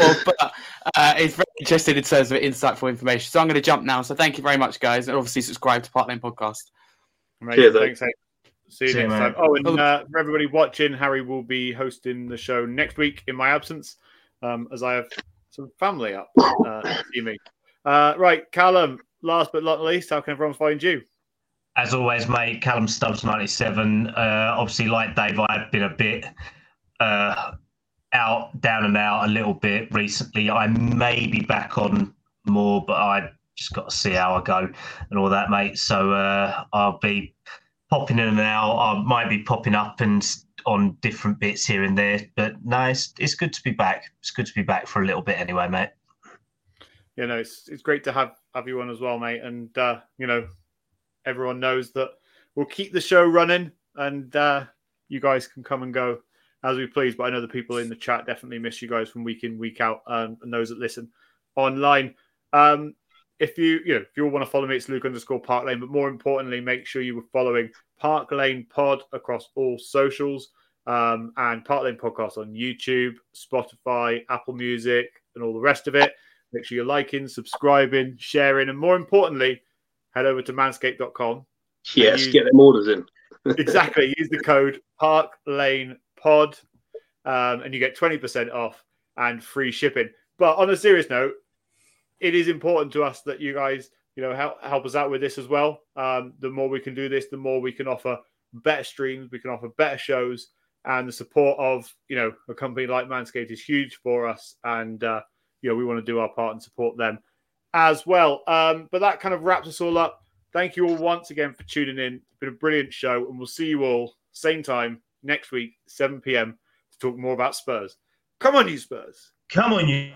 Of, but uh, it's very interesting in terms of insightful information. So I'm going to jump now. So thank you very much, guys, and obviously subscribe to Park Lane Podcast. Amazing. Cheers, Thanks. Hank. See you See next mate. time. Oh, and uh, for everybody watching, Harry will be hosting the show next week in my absence, um, as I have some family up uh, to see me. Uh, right, Callum. Last but not least, how can everyone find you? As always, mate, Callum Stubbs, 97. Uh, obviously, like Dave, I've been a bit uh, out, down and out a little bit recently. I may be back on more, but I just got to see how I go and all that, mate. So uh, I'll be popping in and out. I might be popping up and on different bits here and there. But no, it's, it's good to be back. It's good to be back for a little bit anyway, mate. you know, it's it's great to have have you on as well, mate. And uh, you know, everyone knows that we'll keep the show running, and uh, you guys can come and go as we please. But I know the people in the chat definitely miss you guys from week in week out, um, and those that listen online. Um, if you you know if you all want to follow me, it's Luke underscore Park Lane. But more importantly, make sure you were following Park Lane Pod across all socials. Um, and Park Lane Podcast on YouTube, Spotify, Apple Music, and all the rest of it. Make sure you're liking, subscribing, sharing, and more importantly, head over to manscaped.com. Yes, You- get them orders in. [laughs] Exactly. Use the code Park Lane Pod, um, and you get 20% off and free shipping. But on a serious note, it is important to us that you guys you know, help, help us out with this as well. Um, the more we can do this, the more we can offer better streams, we can offer better shows, and the support of you know a company like Manscaped is huge for us, and uh, you know we want to do our part and support them as well. Um, but that kind of wraps us all up. Thank you all once again for tuning in. It's been a brilliant show, and we'll see you all same time next week, 7 p.m., to talk more about Spurs. Come on, you Spurs. Come on, you.